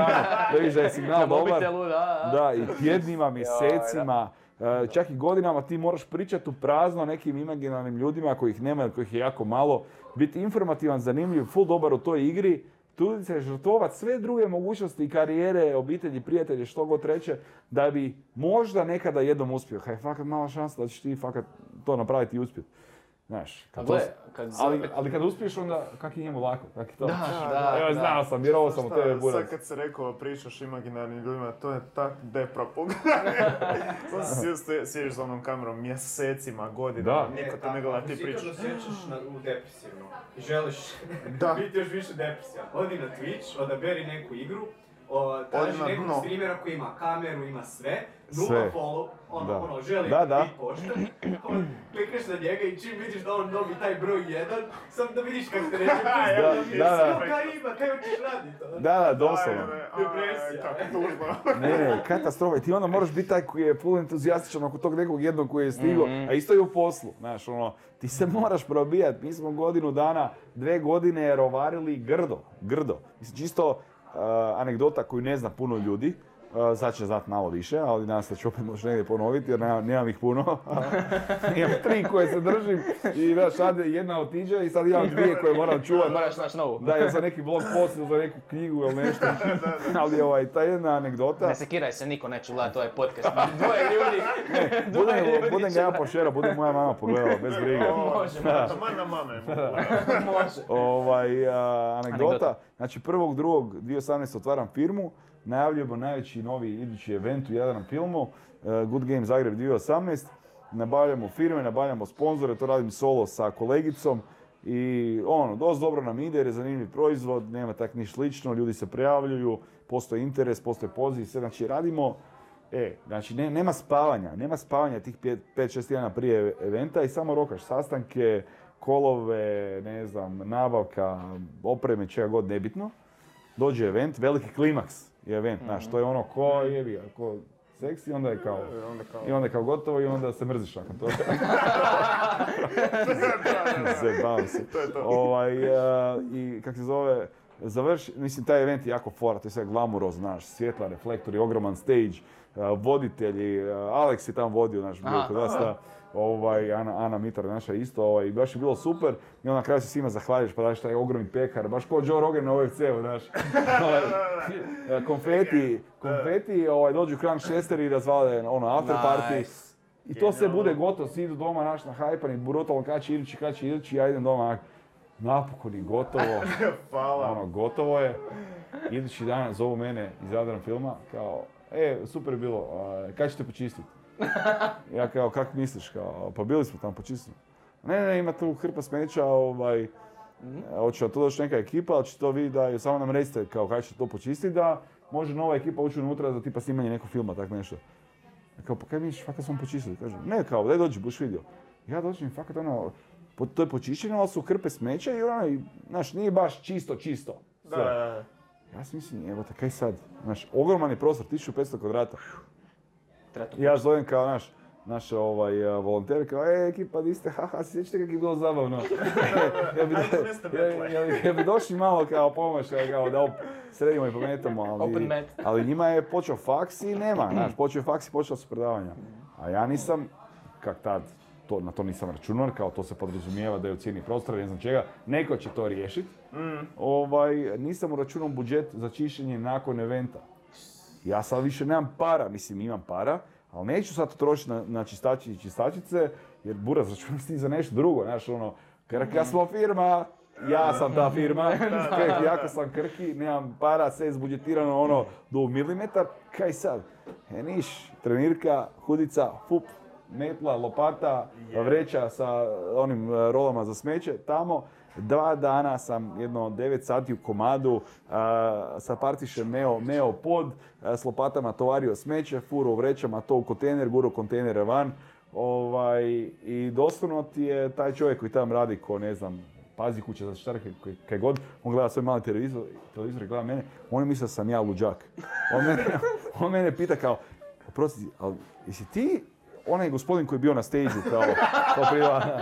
da vidiš da je signal Na dobar. mobitelu, da, i tjednima, mjesecima, e, čak i godinama ti moraš pričati u prazno nekim imaginarnim ljudima kojih nema, kojih je jako malo, biti informativan, zanimljiv, full dobar u toj igri, truditi se žrtvovati sve druge mogućnosti i karijere, obitelji, prijatelje, što god treće, da bi možda nekada jednom uspio. Haj, fakat mala šansa da ćeš ti fakat to napraviti i uspjeti. Znaš, kad gle, kad ali, ali kad uspiješ onda, kak je njemu lako, kak je to? Da, da, Evo, da. znao sam, vjerovao sam u tebe, Buraz. Sad kad se rekao pričaš imaginarnim ljudima, to je tak depra Sad se sje- sjediš za onom kamerom mjesecima, godinama, Da. niko te ne gleda, ti Ako pričaš. osjećaš na, u depresivno i želiš Da. biti još više depresivan, odi na Twitch, odaberi neku igru, o, traži nekog dno. streamera koji ima kameru, ima sve, Sve. follow, ono, Da. ono, želi Da, da. biti pošten, ono, klikneš na njega i čim vidiš da on dobi taj broj jedan, sam da vidiš kako te reći, Da, da, da. Kaj ima, kaj hoćeš raditi? ono? Da, da, doslovno. Depresija. Kako. Ne, ne, katastrofa. I ti onda moraš biti taj koji je full entuzijastičan oko tog nekog jednog koji je stigao, a isto i u poslu. Znaš, ono, ti se moraš probijati. Mi smo godinu dana, dve godine rovarili grdo, grdo. Mislim, čisto uh, anegdota koju ne zna puno ljudi. Sad će znat malo više, ali nadam se da ću opet možda negdje ponoviti jer nemam, nemam ih puno. imam tri koje se držim i znaš, sad jedna otiđe i sad imam dvije koje moram čuvati. Moraš naći novu. Da, ili za neki blog post ili za neku knjigu ili nešto. ali ovaj, ta jedna anegdota. Ne sekiraj se, niko neće gledati ovaj podcast. Dvoje ljudi. Budem, Dvoje ljudi budem ga ja pošerao, budem moja mama pogledala, bez brige. Može, na mame. može. ovaj, a, anegdota. Anegdota. Znači, 1.2.2018. otvaram firmu, najavljujemo najveći novi idući event u Jadran filmu, e, Good Game Zagreb 2018. Nabavljamo firme, nabavljamo sponzore, to radim solo sa kolegicom. I ono, dosta dobro nam ide jer je zanimljiv proizvod, nema tak niš slično, ljudi se prijavljuju, postoji interes, postoji poziv, sve znači radimo, e, znači ne- nema spavanja, nema spavanja tih 5-6 tjedana prije eventa i samo rokaš sastanke, kolove, ne znam, nabavka, opreme, čega god nebitno. Dođe event, veliki klimaks je event, znaš, to je ono ko jebi, ga, ko seksi, onda je kao, Onda kao... i onda je kao gotovo i onda se mrziš nakon toga. Zajebavam se. To je to. Ovaj, a, I kak se zove, završi, mislim taj event je jako fora, to je sve glamurozno, znaš, svjetla, reflektori, ogroman stage, voditelji, a, Alex je tamo vodio, znaš, bio kod nas ovaj, Ana, Ana Mitar naša isto, ovaj, baš je bilo super i onda na kraju se svima zahvališ pa daš taj ogromni pekar, baš kao Joe Rogan na OFC-u, znaš. Ovaj, konfeti, konfeti, ovaj, dođu Krank Šester i razvale ono after party. Nice. I to Genijalno. bude gotovo, svi idu doma naš na hajpani, brutalno idući, kad će idući, ja idem doma napokon i gotovo, Hvala. ono, gotovo je. Idući dan zovu mene iz Jadran filma, kao, e, super je bilo, a, kad ćete počistiti? Ja kao, kak misliš, kao, pa bili smo tamo počistili. Ne, ne, ima tu hrpa smeća, ovaj, hoće tu doći neka ekipa, ali će to vi da, samo nam recite kao kada ćete to počistiti, da može nova ekipa ući unutra za tipa snimanje nekog filma, tak nešto. Ja kao, pa kaj misliš, fakat smo počistili? Kaže, ne, kao, daj dođi, buš vidio. Ja dođem, fakat ono, po- to je počišćeno, ali su hrpe smeća i ono, znaš, nije baš čisto, čisto. Da, Sve. da, da. Ja si mislim, evo te, kaj sad? Znaš, ogroman je prostor, 1500 kvadrata. Ja zovem kao naš, naš ovaj, a, volonter, kao, e, ekipa, di ste, haha, sjećate kako je bilo zabavno. ja bi, ja, metle. ja, ja bi došli malo kao pomoć, kao, da op, sredimo i pometamo, ali, ali njima je počeo faks i nema, znaš, počeo faks i počela su predavanja. A ja nisam, kak tad, to, na to nisam računao, kao to se podrazumijeva da je u cijeni prostora, ne znam čega, neko će to riješiti. Ovaj, nisam uračunao budžet za čišćenje nakon eventa. Ja sad više nemam para, mislim imam para, ali neću sad trošiti na, na čistači i čistačice, jer buraz računam s za nešto drugo, znaš ono, krk, ja smo firma, ja sam ta firma, krk, jako sam krki, nemam para, sve je izbudžetirano ono do milimetar, kaj sad? E niš, trenirka, hudica, fup, metla, lopata, vreća sa onim e, rolama za smeće, tamo, Dva dana sam jedno 9 sati u komadu a, sa partišem meo, meo pod, a, s lopatama tovario smeće, furo u vrećama, to u kontejner, guro kontejnere van. Ovaj, I doslovno ti je taj čovjek koji tamo radi ko ne znam, pazi kuće za štarke, koji- kaj god, on gleda svoj mali televizor, televizor gleda mene, on je mislio da sam ja luđak. On mene, on mene pita kao, oprosti, ali jesi ti onaj gospodin koji je bio na stage kao, kao dana?"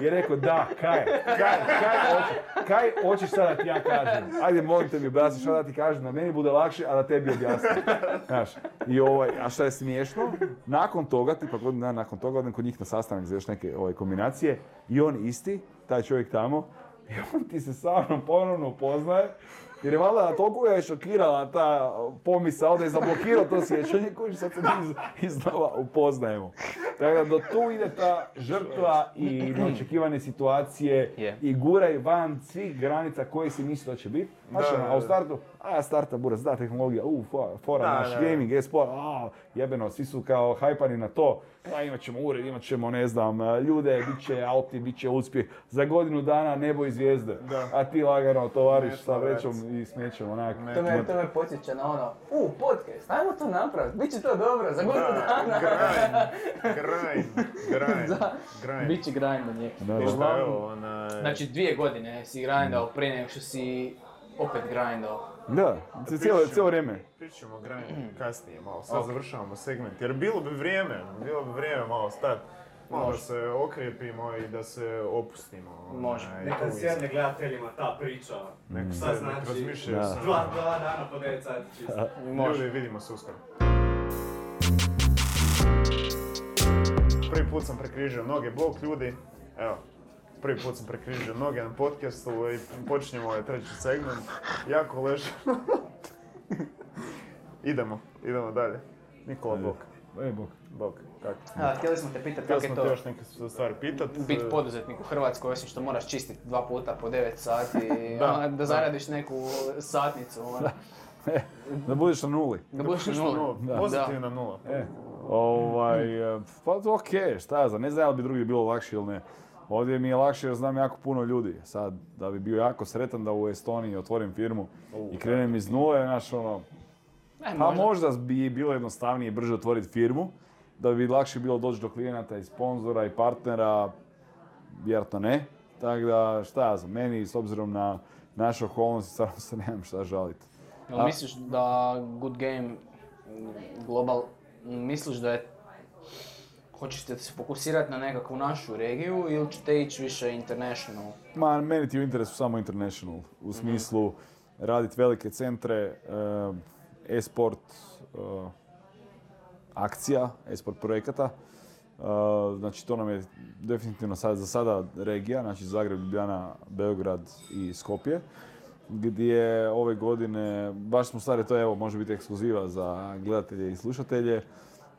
I rekao, da, kaj, kaj, kaj, hoće- kaj hoćeš sada da ti ja kažem? Ajde, molim te mi objasni šta da ti kažem, da meni bude lakše, a da tebi objasnim. Znaš, i ovaj, a šta je smiješno, nakon toga, tipa godinu dana nakon toga, odem kod njih na sastanak za još neke ovaj, kombinacije, i on isti, taj čovjek tamo, i on ti se sa mnom ponovno upoznaje, jer je valjda toliko je šokirala ta pomisao da je zablokirao to sjećanje koji sad se mi iznova upoznajemo. Tako da do tu ide ta žrtva i neočekivane situacije Je. i guraj van svih granica koje si misli da će biti. Znaš, ono, a u startu, a starta buraz, da, tehnologija, u, fora, fora Da, naš, da. gaming, e-sport, a, jebeno, svi su kao hajpani na to. A imat ćemo ured, imat ćemo, ne znam, ljude, bit će auti, bit će uspjeh. Za godinu dana nebo i zvijezde. Da. A ti lagano tovariš sa vrećom i smećem, onak. To me, to me podsjeća na ono, u, podcast, ajmo to napraviti, bit će to dobro, za godinu dana. grind, grind, grind. Bit će grind onaj... Znači dvije godine si grindao prije nego što si opet grindao. Da, cijelo, cijelo vrijeme. Pričat ćemo o grindu kasnije malo, sad završavamo segment, jer bilo bi vrijeme, bilo bi vrijeme malo stati. Malo da Može. se okrijepimo i da se opustimo. Može. onaj, Neka tu sjedne gledateljima ta priča. Nek Šta se nek znači? razmišljaju. Dva, dva dana po 9 sati čisto. Može. Ljudi, vidimo se uskoro. Prvi put sam prekrižio noge, bok ljudi. Evo, prvi put sam prekrižio noge na podcastu i počinjemo ovaj treći segment. Jako ležno. idemo, idemo dalje. Nikola Bok. Ej, bok. Bok, kako? A, htjeli smo te pitati Htjeli kako je smo te to još neke stvari pitat. biti poduzetnik u Hrvatskoj, osim što moraš čistiti dva puta po 9 sati, Da, da, da da. zaradiš neku satnicu, ono, Da budeš na nuli. da budeš na nuli. Da. Pozitivna nula. E, ovaj, e, pa to okej, šta ja znam, ne znam da li bi drugi bilo lakše ili ne. Ovdje mi je lakše jer znam jako puno ljudi. Sad, da bi bio jako sretan da u Estoniji otvorim firmu i krenem iz nule, znaš ono, E, pa možda. možda bi bilo jednostavnije brže otvoriti firmu, da bi lakše bilo doći do klijenata i sponzora i partnera, vjerojatno ne. Tako da, šta ja znam, meni s obzirom na naše okolnosti stvarno se nemam šta žaliti. Jel misliš da Good Game Global, misliš da je, hoćeš se fokusirati na nekakvu našu regiju ili ćete ići više international? Ma, meni ti je u interesu samo international, u smislu raditi velike centre, eh, e-sport eh, akcija, e-sport projekata. Eh, znači to nam je definitivno sad, za sada regija, znači Zagreb, Ljubljana, Beograd i Skopje gdje ove godine, baš smo stvari, to evo, može biti ekskluziva za gledatelje i slušatelje.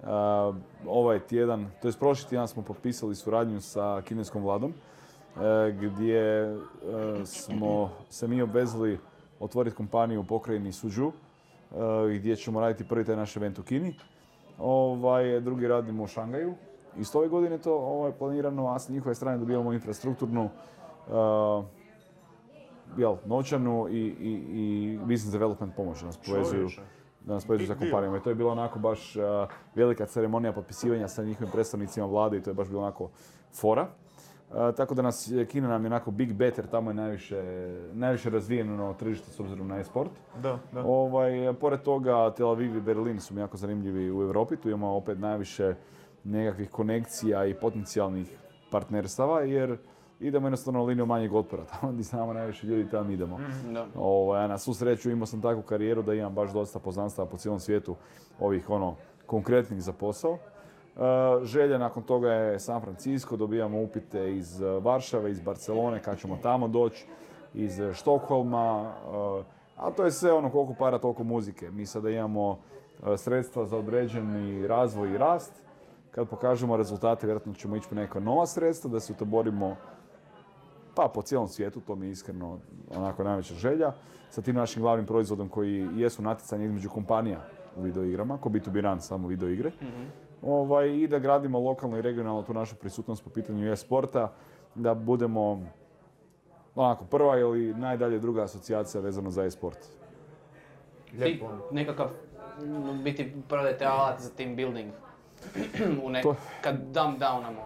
Uh, ovaj tjedan, to je prošli tjedan smo potpisali suradnju sa kineskom vladom e, gdje e, smo se mi obvezali otvoriti kompaniju u pokrajini Suđu e, gdje ćemo raditi prvi taj naš event u Kini. Ovaj, drugi radimo u Šangaju. Isto ove godine je to ovaj, planirano, a s njihove strane dobivamo infrastrukturnu e, jel, novčanu i, i, i business development pomoć nas povezuju, da nas povezuju sa kompanijama. I to je bila onako baš a, velika ceremonija potpisivanja sa njihovim predstavnicima vlade i to je baš bilo onako fora. Tako da nas Kina nam je onako big bet jer tamo je najviše, najviše razvijeno tržište s obzirom na e-sport. Da, da. Ovaj, pored toga Tel Aviv i Berlin su mi jako zanimljivi u Europi, tu imamo opet najviše nekakvih konekcija i potencijalnih partnerstava jer idemo jednostavno linijom manjeg otpora, tamo gdje znamo najviše ljudi tamo idemo. Da. Ovaj, a na svu sreću imao sam takvu karijeru da imam baš dosta poznanstava po cijelom svijetu ovih ono konkretnih za posao. E, želja nakon toga je San Francisco, dobijamo upite iz e, Varšave, iz Barcelone, kad ćemo tamo doći, iz e, Štokholma, a to je sve ono koliko para, toliko muzike. Mi sada imamo sredstva za određeni razvoj i rast. Kad pokažemo rezultate, vjerojatno ćemo ići po neka nova sredstva, da se utoborimo pa po cijelom svijetu, to mi je iskreno onako najveća želja, sa tim našim glavnim proizvodom koji jesu natjecanje između kompanija u videoigrama, ko B2B run samo videoigre. Ovaj, I da gradimo lokalno i regionalno tu našu prisutnost po pitanju e-sporta, da budemo onako prva ili najdalje druga asocijacija vezano za e-sport. Ti nekakav, biti prodajte alat za team building. U nek- To- kad dumb downamo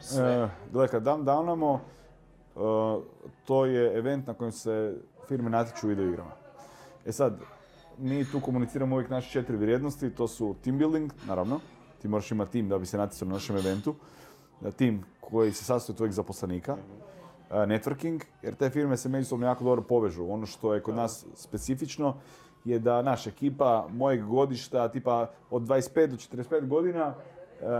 sve. E, Gle, kad dam downamo, e, to je event na kojem se firme natječu u videoigrama. E sad, mi tu komuniciramo uvijek naše četiri vrijednosti, to su team building, naravno, ti moraš imati tim da bi se natjecao na našem eventu, tim koji se sastoji od tvojih zaposlenika, e, networking, jer te firme se međusobno jako dobro povežu. Ono što je kod nas specifično je da naša ekipa mojeg godišta, tipa od 25 do 45 godina,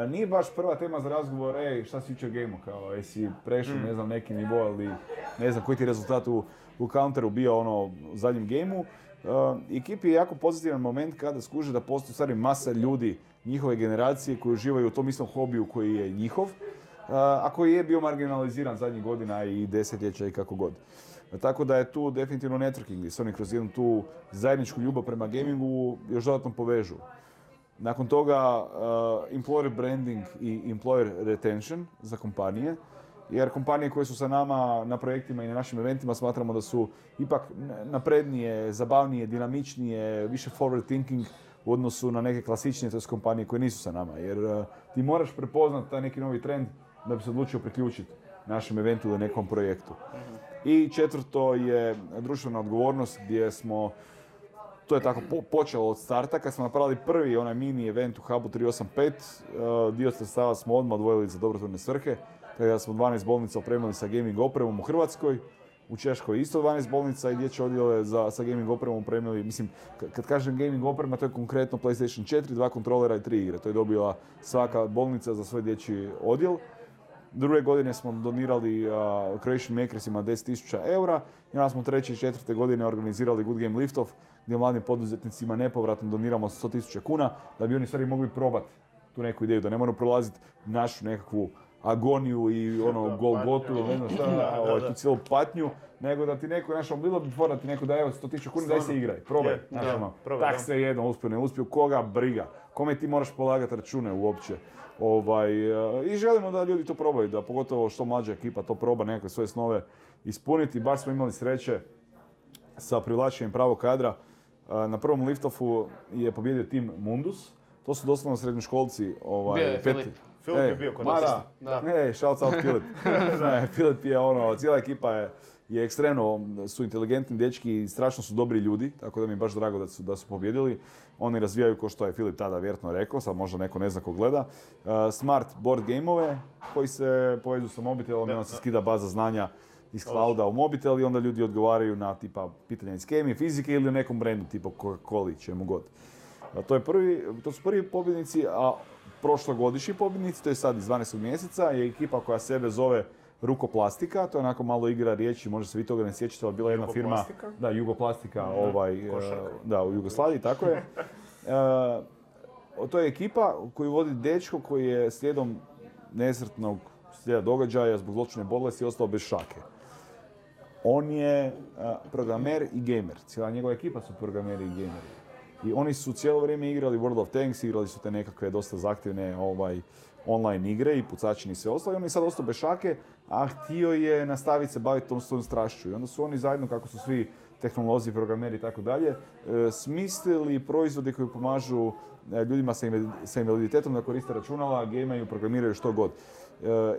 nije baš prva tema za razgovor, ej, šta si jučer gameo, kao, jesi prešao, ne znam, neki nivo ili ne znam koji ti je rezultat u, u counteru bio ono u zadnjem gameu. E, ekipi je jako pozitivan moment kada skuže da postoji u stvari masa ljudi njihove generacije koji uživaju u tom istom hobiju koji je njihov, a koji je bio marginaliziran zadnjih godina i desetljeća i kako god. Tako da je tu definitivno networking gdje se oni kroz jednu tu zajedničku ljubav prema gamingu još dodatno povežu. Nakon toga employer branding i employer retention za kompanije, jer kompanije koje su sa nama na projektima i na našim eventima smatramo da su ipak naprednije, zabavnije, dinamičnije, više forward thinking u odnosu na neke klasičnije, to kompanije koje nisu sa nama. Jer uh, ti moraš prepoznati taj neki novi trend da bi se odlučio priključiti našem eventu ili nekom projektu. I četvrto je društvena odgovornost gdje smo to je tako po- počelo od starta. Kad smo napravili prvi onaj mini event u Hubu 385, uh, dio sredstava smo odmah odvojili za dobrotvorne svrhe. Tako da smo 12 bolnica opremili sa gaming opremom u Hrvatskoj. U Češkoj isto 12 bolnica i dječje odjele za, sa gaming opremom opremili. Mislim, kad kažem gaming oprema, to je konkretno PlayStation 4, dva kontrolera i tri igre. To je dobila svaka bolnica za svoj dječji odjel. Druge godine smo donirali uh, Creation Makersima 10.000 eura i onda smo treće i četvrte godine organizirali Good Game Lift-off gdje mladim poduzetnicima nepovratno doniramo 100.000 kuna da bi oni stvari mogli probati tu neku ideju, da ne moraju prolaziti našu nekakvu agoniju i ono Da, golgotu ne znam šta, Da, da, ovaj, da. tu cijelu patnju, nego da ti neko, znaš, ono, bilo bi fora da ti neko daje evo 100.000 kuna, daj se igraj, probaj, znaš, da, ono, probaj, tak da. se jedno uspio, ne uspio, koga briga, kome ti moraš polagati račune uopće. Ovaj, e, I želimo da ljudi to probaju, da pogotovo što mlađa ekipa to proba nekakve svoje snove ispuniti. Baš smo imali sreće sa privlačenjem pravog kadra. E, Na prvom liftoffu je pobjedio tim Mundus. To su doslovno srednjoškolci. Ovaj, Bio je pet- Filip. Filip je bio kod da. Da. E, shouts out Filip. Filip je ono, cijela ekipa je, je ekstremno, su inteligentni dečki i strašno su dobri ljudi, tako da mi je baš drago da su, da su pobjedili. Oni razvijaju, ko što je Filip tada vjerojatno rekao, sad možda neko ne zna ko gleda, uh, smart board gameove koji se povežu sa mobitelom i onda se skida baza znanja iz clouda u mobitel i onda ljudi odgovaraju na tipa pitanja iz kemije, fizike ili nekom brendu tipa Coca-Coli, čemu god. To, je prvi, to su prvi pobjednici, a prošlogodišnji pobjednici, to je sad iz 12. mjeseca, je ekipa koja sebe zove Rukoplastika, to je onako malo igra riječi, možda se vi toga ne sjećate, ali bila je jedna firma, Jugoplastika? da, Jugoplastika, ovaj, košarka. e, da, u Jugoslaviji, tako je. E, to je ekipa koju vodi dečko koji je slijedom nesretnog slijeda događaja zbog zločine bolesti ostao bez šake. On je a, programer i gamer. Cijela njegova ekipa su programeri i gameri. I oni su cijelo vrijeme igrali World of Tanks, igrali su te nekakve dosta zahtjevne ovaj, online igre i pucačini i sve ostalo. I on sad ostao bez šake, a htio je nastaviti se baviti tom svojom strašću. I onda su oni zajedno, kako su svi tehnolozi, programeri i tako dalje, e, smislili proizvode koji pomažu e, ljudima sa invalid- sa invaliditetom da koriste računala, gameaju, programiraju što god.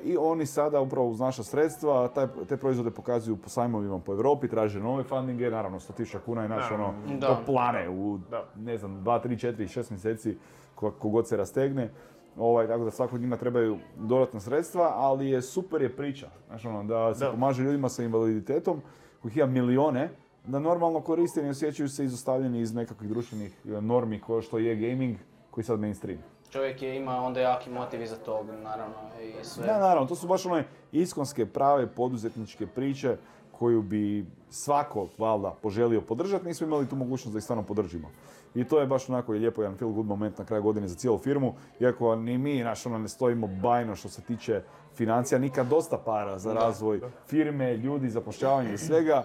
I oni sada upravo uz naša sredstva taj, te proizvode pokazuju po sajmovima po Europi, traže nove fundinge, naravno 100.000 kuna je naš ono, to plane u Da. ne znam, 2, 3, 4, 6 mjeseci ko- kogod se rastegne. Ovaj, tako da svakog njima trebaju dodatna sredstva, ali je super je priča. Znaš, ono, da se Da. pomaže ljudima sa invaliditetom, kojih ima milijone, da normalno koriste i osjećaju se izostavljeni iz nekakvih društvenih normi kao što je gaming, koji je sad mainstream. Čovjek je ima onda jaki motiv iza tog, naravno, i sve. Da, naravno, to su baš one iskonske, prave poduzetničke priče koju bi svako, valjda, poželio podržati, nismo imali tu mogućnost da ih stvarno podržimo. I to je baš onako lijepo jedan feel good moment na kraju godine za cijelu firmu, iako ni mi, naš, ono, ne stojimo bajno što se tiče financija, nikad dosta para za razvoj firme, ljudi, zapošljavanje i svega,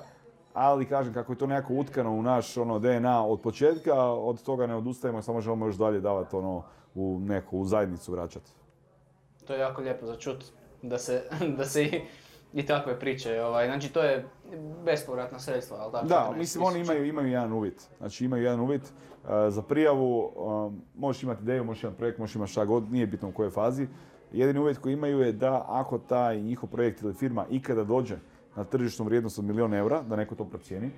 ali kažem kako je to nekako utkano u naš ono, DNA od početka, od toga ne odustajemo, samo želimo još dalje davati ono, u neku u zajednicu vraćati. To je jako lijepo za čut, da se, da se i, i takve priče, ovaj, znači to je bespovratna sredstva, ali tako? Da, 14 mislim oni tisuća. imaju, imaju jedan uvjet. Znači imaju jedan uvjet e, za prijavu, um, možeš imati ideju, možeš imati projekt, možeš imati šta god, nije bitno u kojoj fazi. Jedini uvjet koji imaju je da ako taj njihov projekt ili firma ikada dođe na tržišnu vrijednost od milijun eura, da neko to procijeni,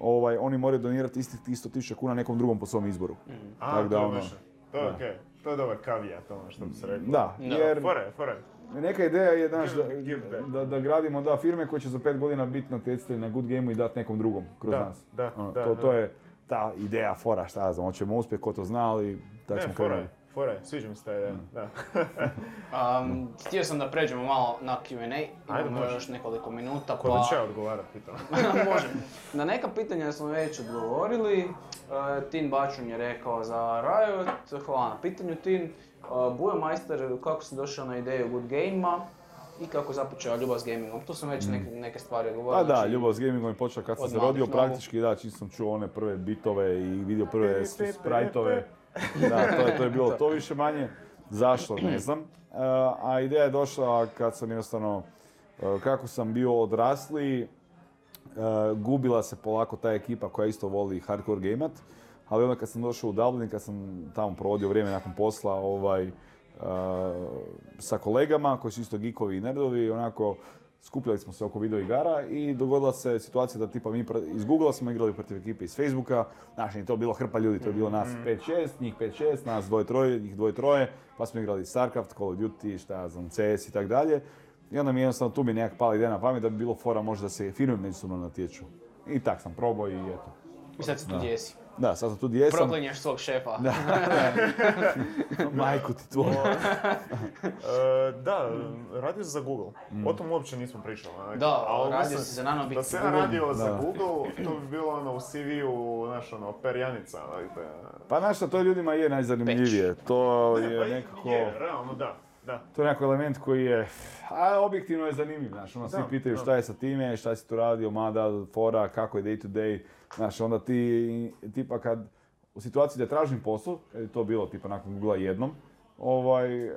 ovaj, oni moraju donirati istih tih 100.000 kuna nekom drugom po svom izboru. A, Tak da, to je ono, to je da. okej. To je dobar kavijat, ono što bi se reklo. Da, Da. jer Fora je, fora je. neka ideja je znaš, da, da, da gradimo da, firme koje će za pet godina biti natjecatelji na good game i dati nekom drugom kroz Da, nas. da, Ono, da, to, da. to je ta ideja, fora, šta ja znam, hoćemo uspjeti, ko to zna, ali tako smo fora krenuli. je, fora je, sviđa mi se ta ideja, da. Um, htio sam da pređemo malo na Q&A, imamo može. još nekoliko minuta, Ko pa... će ja odgovarat, pitam. Može. Na neka pitanja smo već odgovorili. E, Tin Bačun je rekao za Riot, hvala na pitanju Tin. E, Bujo Majster, kako si došao na ideju Good Game-a i kako započeo ljubav s gamingom? Tu sam već neke, neke stvari Pa odgovorio. da, znači- ljubav s gamingom je počela kad sam se rodio praktički, da, čim sam čuo one prve bitove i vidio prve sprajtove. Da, to je, to je bilo to više manje. Zašto, ne znam. E, a ideja je došla kad sam jednostavno, kako sam bio odrasli, gubila se polako ta ekipa koja isto voli hardcore gamat. Ali onda kad sam došao u Dublin, kad sam tamo provodio vrijeme nakon posla, ovaj, e, sa kolegama koji su isto geekovi i nerdovi, onako skupljali smo se oko video igara i dogodila se situacija da tipa mi iz Google smo igrali protiv ekipe iz Facebooka, znaš, nije to bilo hrpa ljudi, to je bilo nas 5-6, njih 5-6, nas dvoje troje, njih dvoje troje, pa smo igrali Starcraft, Call of Duty, šta ja znam, CS i tak dalje. I onda mi jednostavno tu mi nekak pala ideja na pamet da bi bilo fora možda da se firme međusobno natječu. I tak sam probao i eto. I sad si tu gdje si. Da, sad sam tu gdje sam. Proklinješ svog šefa. Da. Majku ti tvoju. E, da, radio si za Google. O tom uopće nismo pričali. Da, Ali radio si za Nanobit Da se ja Google. radio za. Google, to bi bilo ono u CV-u, znaš ono, perjanica. Pa znaš šta, to ljudima je najzanimljivije. To Ne, pa je i- nekako... Je, realno, da. Da. To je nekako element koji je, a objektivno je zanimljiv, znaš, ono svi pitaju da. šta je sa time, šta si tu radio, mada, fora, kako je day to day, znaš, onda ti, tipa kad, u situaciji da tražim posao, kad je to bilo tipa nakon Google jednom, ovaj,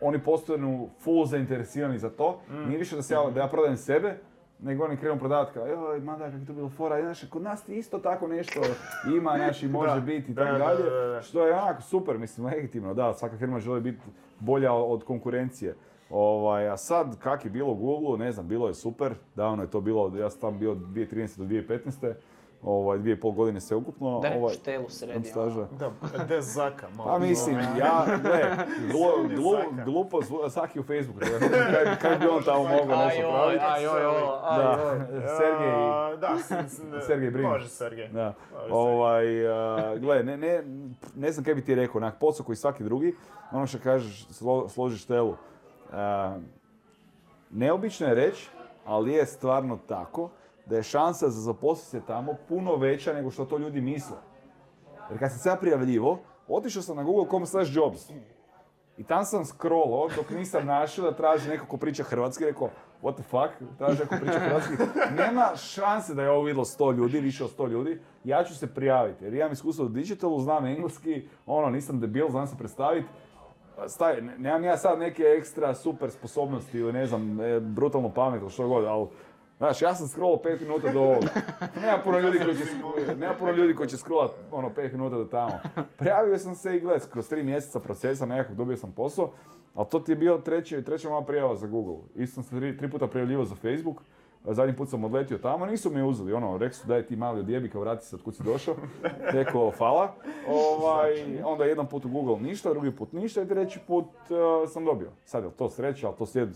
oni postanu full zainteresirani za to, nije više da, se ja, da ja prodajem sebe, nego oni krenu prodavati kao, joj, mada, kako je to bilo fora, znaš, kod nas isto tako nešto ima, znaš, i može biti i tako da, dalje, da, da. što je onako super, mislim, legitimno, da, svaka firma želi biti bolja od konkurencije. Ovaj, a sad, kak je bilo u Google, ne znam, bilo je super, davno je to bilo, ja sam tamo bio 2013. do 2015. Ovaj, dvije i pol godine sve ukupno. Da ovaj, štelu imam sredio. staža. Da, de Zaka, malo. Pa mislim, ja, gle, glu, glu, glupo zvu- Saki u Facebooku, kaj, kaj bi on tamo mogao nešto Aj, praviti. aj, oj, aj, Da. Sergej, Da, Sergej Brin. Može Sergej. Da. Ovaj, a, gle, ne, ne, ne znam kaj bi ti rekao, onak posao koji svaki drugi, ono što kažeš, slo, složiš telu. A, neobično je reći, ali je stvarno tako, da je šansa za zaposliti se tamo puno veća nego što to ljudi misle. Jer kad sam se ja prijavljivo, otišao sam na google.com slash jobs. I tam sam scrollao dok nisam našao da traži neko ko priča hrvatski, rekao, what the fuck, traži neko ko priča hrvatski. Nema šanse da je ovo vidjelo 100 ljudi, više od 100 ljudi, ja ću se prijaviti. Jer imam iskustvo u digitalu, znam engleski, ono, nisam debil, znam se predstaviti. Staj, ne- nemam ja sad neke ekstra super sposobnosti ili ne znam, e, brutalnu pamet ili što god, ali Znaš, ja sam scrollao 5 minuta do ovoga. Nema puno ljudi koji će, nema puno ljudi koji će scrollat ono 5 minuta do tamo. Prijavio sam se i gledaj, kroz 3 mjeseca procesa nekako dobio sam posao, ali to ti je bio treći, treća moja prijava za Google. Isto sam se tri, tri puta prijavljivao za Facebook, zadnji put sam odletio tamo, nisu mi uzeli, ono, rekli su daj ti mali odjebi, kao vrati se od kud si došao. Rekao, hvala. Ovaj, onda jedan put u Google ništa, drugi put ništa i treći put eh, sam dobio. Sad je to sreća, ali to slijed,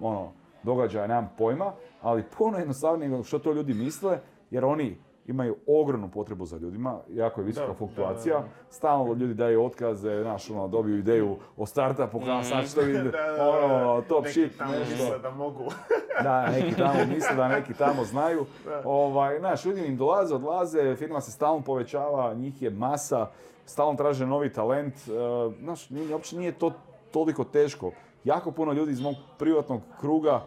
ono, događaja, nemam pojma, ali puno jednostavnije nego što to ljudi misle, jer oni imaju ogromnu potrebu za ljudima, jako je visoka fluktuacija, stalno ljudi daju otkaze, znaš, ono, dobiju ideju o startupu, kao sad što vidi, ono, top neki shit, tamo nešto. misle da mogu. Da, neki tamo misle da neki tamo znaju. Ovaj, znaš, ljudi im dolaze, odlaze, firma se stalno povećava, njih je masa, stalno traže novi talent. e, Znaš, nije, uopće nije to toliko teško. Jako puno ljudi iz mog privatnog kruga,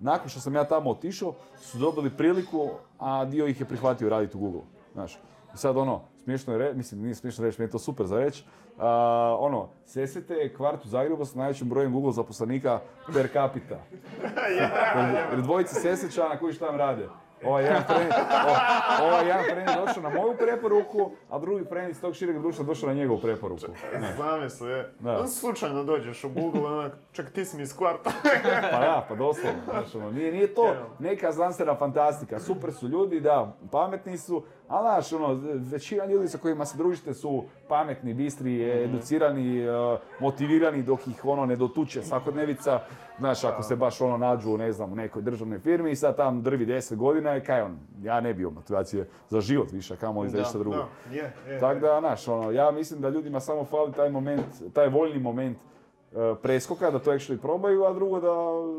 nakon što sam ja tamo otišao, su dobili priliku, a dio ih je prihvatio raditi u Google. Znaš, i sad ono, smiješno je reći, mislim nije smiješno reći, mi je to super za reći, a, ono, Sesvete je kvart u Zagrebu sa najvećim brojem Google zaposlenika per capita. Jer- Jer dvojice sesečana koji šta tam rade. Ovaj jedan friend, o- ovaj jedan friend došao na moju preporuku, a drugi friend iz tog šireg društva došao na njegovu preporuku. Zamisli, je. Da. Slučajno dođeš u Google, onak, čak ti si mi iz kvarta. Pa da, pa doslovno. Znaš, ono, nije, nije to neka znanstvena fantastika. Super su ljudi, da, pametni su, ali znaš, ono, većina ljudi sa kojima se družite su pametni, bistri, educirani, eh, motivirani dok ih ono ne dotuče svakodnevica. Znaš, ako se baš ono nađu, ne znam, u nekoj državnoj firmi i sad tam drvi 10 godina, kaj on, ja ne bi motivacije za život više, kamo li za išta drugo. Da, je, je. Tako da, znaš, ono, ja mislim da ljudima samo fali taj moment, taj voljni moment e, preskoka, da to actually probaju, a drugo da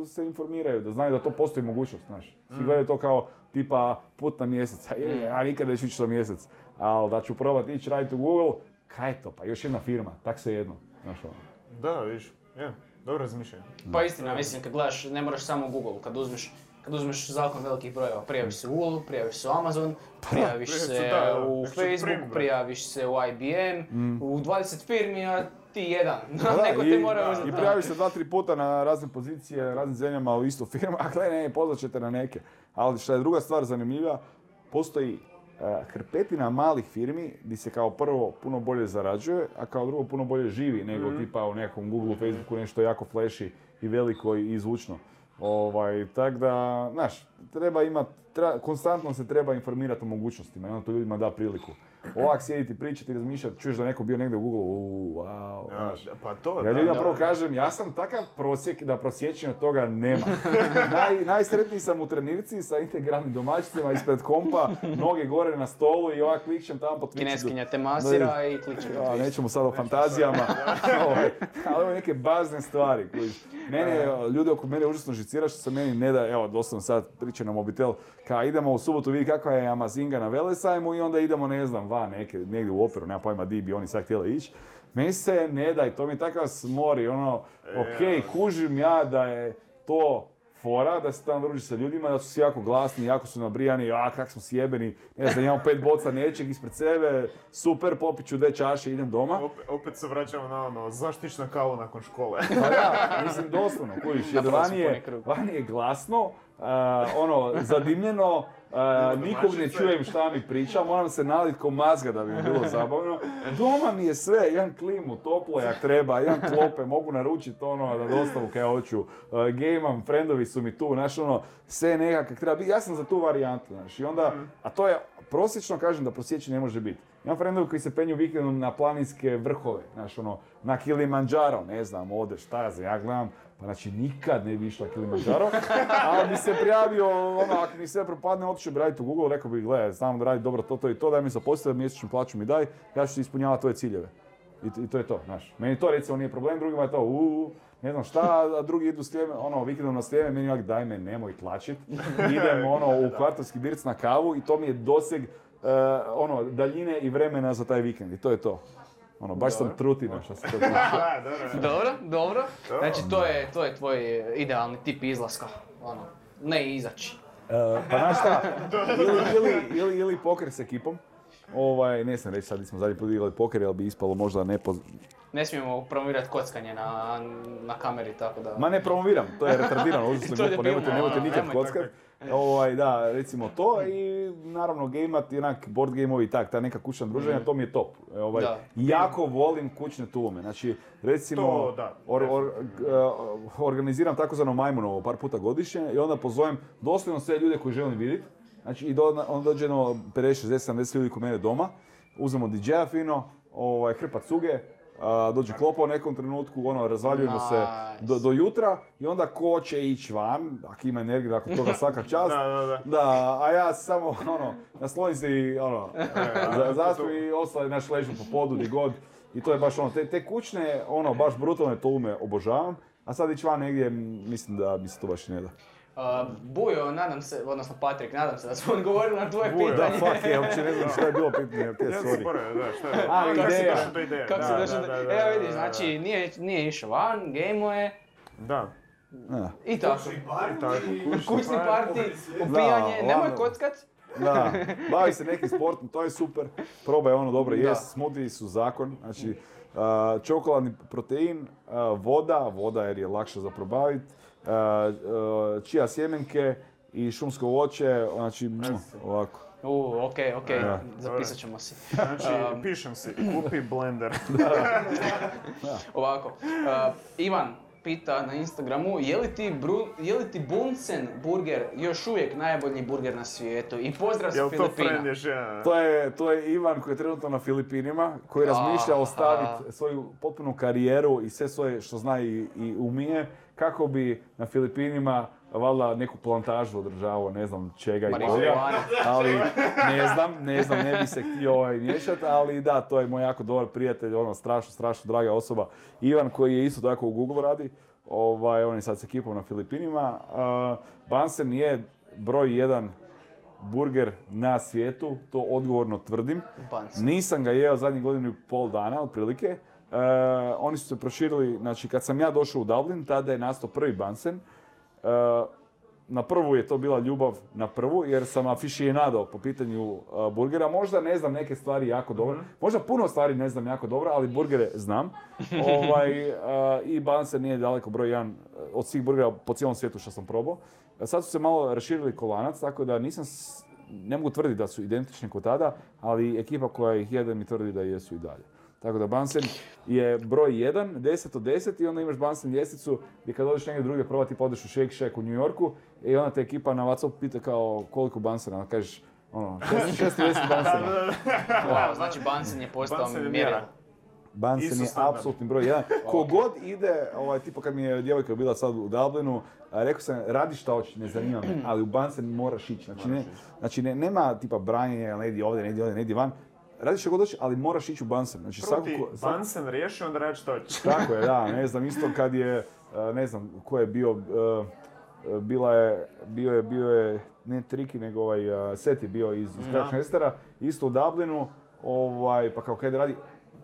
se informiraju, da znaju da to postoji mogućnost, znaš. Svi gledaju to kao tipa put na mjesec, a je, ja nikad neću ići na mjesec, ali da ću probati ići raditi u Google, kaj je to, pa još jedna firma, tak se jedno, znaš ono. Da, vidiš, je. Dobro razmišljanje. Pa istina, mislim, kad gledaš, ne moraš samo Google, kad uzmeš, kad uzmeš zakon velikih brojeva, prijaviš se u Google, prijaviš se u Amazon, prijaviš se da, u Facebook, prijaviš se u IBM, u 20 firmi, a ti jedan. Da, Neko i, te mora i uzeti. prijaviš se dva, tri puta na razne pozicije, na raznim zemljama u istu firmu, a gle, ne, pozvat ćete na neke. Ali što je druga stvar zanimljiva, postoji hrpetina malih firmi gdje se kao prvo puno bolje zarađuje, a kao drugo puno bolje živi nego tipa u nekom Google, Facebooku nešto jako flashy i veliko i zvučno. Ovaj, tak da, znaš, treba imat, treba- konstantno se treba informirati o mogućnostima i onda to ljudima da priliku. Ovak sjediti, pričati, razmišljati, čuješ da neko bio negdje u Google, uuu, wow, Ja, pa to, Ja da, ljudima da. prvo kažem, ja sam takav prosjek da prosječenja toga nema. Naj, najsretniji sam u trenirci sa integralnim domaćicima ispred kompa, noge gore na stolu i ovak klikćem tamo po Twitchu. Kineskinja te masira i. Ja, nećemo sad o fantazijama, ovaj, ali ovo neke bazne stvari. koji- Mene, ljudi oko mene užasno žicira što se meni ne da, evo doslovno sad pričam na mobitel, ka idemo u subotu vidi kakva je Amazinga na Velesajmu i onda idemo ne znam van neke, negdje u operu, nema pojma di bi oni sad htjeli ići. Meni se ne da i to mi takav smori, ono, ok, kužim ja da je to fora, da se tamo druži sa ljudima, da su svi jako glasni, jako su nabrijani, a kak smo sjebeni, ne znam, imamo pet boca nečeg ispred sebe, super, popit ću dve čaše, idem doma. Opet, opet se vraćamo na ono, zašto ići na kavu nakon škole? Pa da, mislim doslovno, kužiš, jer vani je, je glasno, a, ono, zadimljeno, a, nikog ne čujem šta mi priča, moram se nalit ko mazga da bi mi bilo zabavno. Doma mi je sve, jedan klimu, toplo jak treba, jedan klope, mogu naručiti ono da dostavu kaj hoću, uh, gejmam, friendovi su mi tu, znaš ono, sve nekak kak treba biti, ja sam za tu varijantu, znaš, i onda, a to je, prosječno kažem da prosječno ne može biti. Imam frendovi koji se penju vikendom na planinske vrhove, znaš ono, na Kilimanjaro, ne znam, ode, šta ja znam, ja gledam, pa znači nikad ne bi išla Kilimanjaro, ali bi se prijavio, ono, ako mi sve propadne, otišao bi raditi u Google, rekao bi, gledaj, znam da radi dobro to, to i to, daj mi zaposliti, mjesečnu plaću mi daj, ja ću ti ispunjavati tvoje ciljeve. I, I to je to, znaš. Meni to recimo nije problem, drugima je to uuu, ne znam šta, a drugi idu slijeme, ono, vikendom na slijeme, meni je daj me, nemoj tlačit. Idem, ono, u kvartovski birc na kavu i to mi je doseg, ono, daljine i vremena za taj vikend i to je to. Ono, baš sam trutina što se to tiče. Dobro. Dobro. Znači to je, to je tvoj idealni tip izlaska. Ono, ne izaći. E, pa znaš šta, ili, ili, ili, ili poker s ekipom. Ovaj, ne znam reći sad smo zadnji put igrali poker, ali bi ispalo možda ne po... Ne smijemo promovirati kockanje na, na kameri, tako da... Ma ne promoviram, to je retardirano, To je glupo, nemojte, nemojte ono, nikad kockat. Ovaj, da, recimo to i naravno gameat, onak board gameovi i tak, ta neka kućna druženja, to mi je top. E, Ovaj, Da. Jako volim kućne tulume, znači recimo To, da, or- or- g- organiziram takozvano majmunovo par puta godišnje i onda pozovem doslovno sve ljude koje želim vidjeti. Znači i do, onda dođe jedno 50, 60, 70 ljudi kod mene doma, uzmemo DJ-a fino, ovaj, hrpa cuge, dođe klopa u nekom trenutku, ono, razvaljujemo se Nice. do, do jutra i onda ko će ići van, ako ima energiju, nakon toga svaka čast. Da, da, da. Da, a ja samo, ono, naslonim se i, ono, za- zaspim i ostale naš ležu po podu, di god. I to je baš ono, te, te kućne, ono, baš brutalne tolume obožavam. A sad ići van negdje, mislim da mi se to baš ne da. Uh, Bujo, nadam se, odnosno Patrik, nadam se da smo odgovorili na tvoje Bujo, Da, pitanje. fuck je, uopće ne znam šta je bilo pitanje, ok, Ja sam sorry. da, šta je? A, Kako si ideja. došao do ideje? Kako Da, da, da, do... da, Evo da, vidiš, da, znači nije, nije išao van, gejmo je Da. Da. i tako. Kućni parti, Da, upijanje, nemoj kockat. Da, bavi se nekim sportom, to je super. Probaj ono dobro Da. jest, smoothie su zakon. Znači, a, čokoladni protein, a, voda, voda jer je lakše za probaviti, čija sjemenke i šumsko voće, znači, mm, ovako. U, okej, okej, Da. zapisat ćemo si. Znači, Um, pišem si, kupi blender. Ovako, uh, Ivan pita na Instagramu, je li ti, bru, je li ti Bunsen burger još uvijek najbolji burger na svijetu? I pozdrav sa to Filipina. To je, to je Ivan koji je trenutno na Filipinima, koji razmišlja ostaviti svoju potpunu karijeru i sve svoje što zna i, i umije, kako bi na Filipinima valjda neku plantažu održavao, ne znam čega i koga. Ali ne znam, ne znam, ne bi se htio ovaj miješati, ali da, to je moj jako dobar prijatelj, ono strašno, strašno draga osoba. Ivan koji je isto tako u Google radi, ovaj, on je sad s ekipom na Filipinima. Uh, Bansen je broj jedan burger na svijetu, to odgovorno tvrdim. Nisam ga jeo zadnjih godinu i pol dana, otprilike. E, oni su se proširili, znači kad sam ja došao u Dublin, tada je nastao prvi Bansen. E, na prvu je to bila ljubav na prvu, jer sam aficionado po pitanju e, burgera. Možda ne znam neke stvari jako dobro, možda puno stvari ne znam jako dobro, ali burgere znam. ovaj, e, I Bansen nije daleko broj jedan od svih burgera po cijelom svijetu što sam probao. Sad su se malo raširili kolanac, tako da nisam s- ne mogu tvrditi da su identični kod tada, ali ekipa koja ih jede mi tvrdi da jesu i dalje. Tako da Bansen je broj 1, 10 od 10 i onda imaš Bansen ljestvicu gdje kad odeš negdje drugdje probati pa odeš u Shake Shack u New Yorku i onda te ekipa na WhatsApp pita kao koliko Bansena, onda kažeš ono, 610 Bansena. Wow, znači Bansen je postao mjerilo. mjera. Bansen je apsolutni broj jedan. Kogod ide, ovaj, tipa kad mi je djevojka bila sad u Dublinu, a, rekao sam, radi šta hoćeš, ne zanima me, ali u Bansen moraš ići. Znači, ne, znači ne, nema tipa branjenja, ne idi ovdje, ne idi ovdje, ne idi van. Radi što god hoćeš, ali moraš ići u Bansen. Znači, Prvo svako ti ko- svako- Bansen riješi, onda radi što hoćeš. Tako je, da, ne znam, isto kad je, e, ne znam, ko je bio, e, e, bila je, bio je, bio je, ne Triki, nego ovaj, Set je bio iz, iz Crash Nestera, isto u Dublinu, ovaj, pa kao kaj da radi,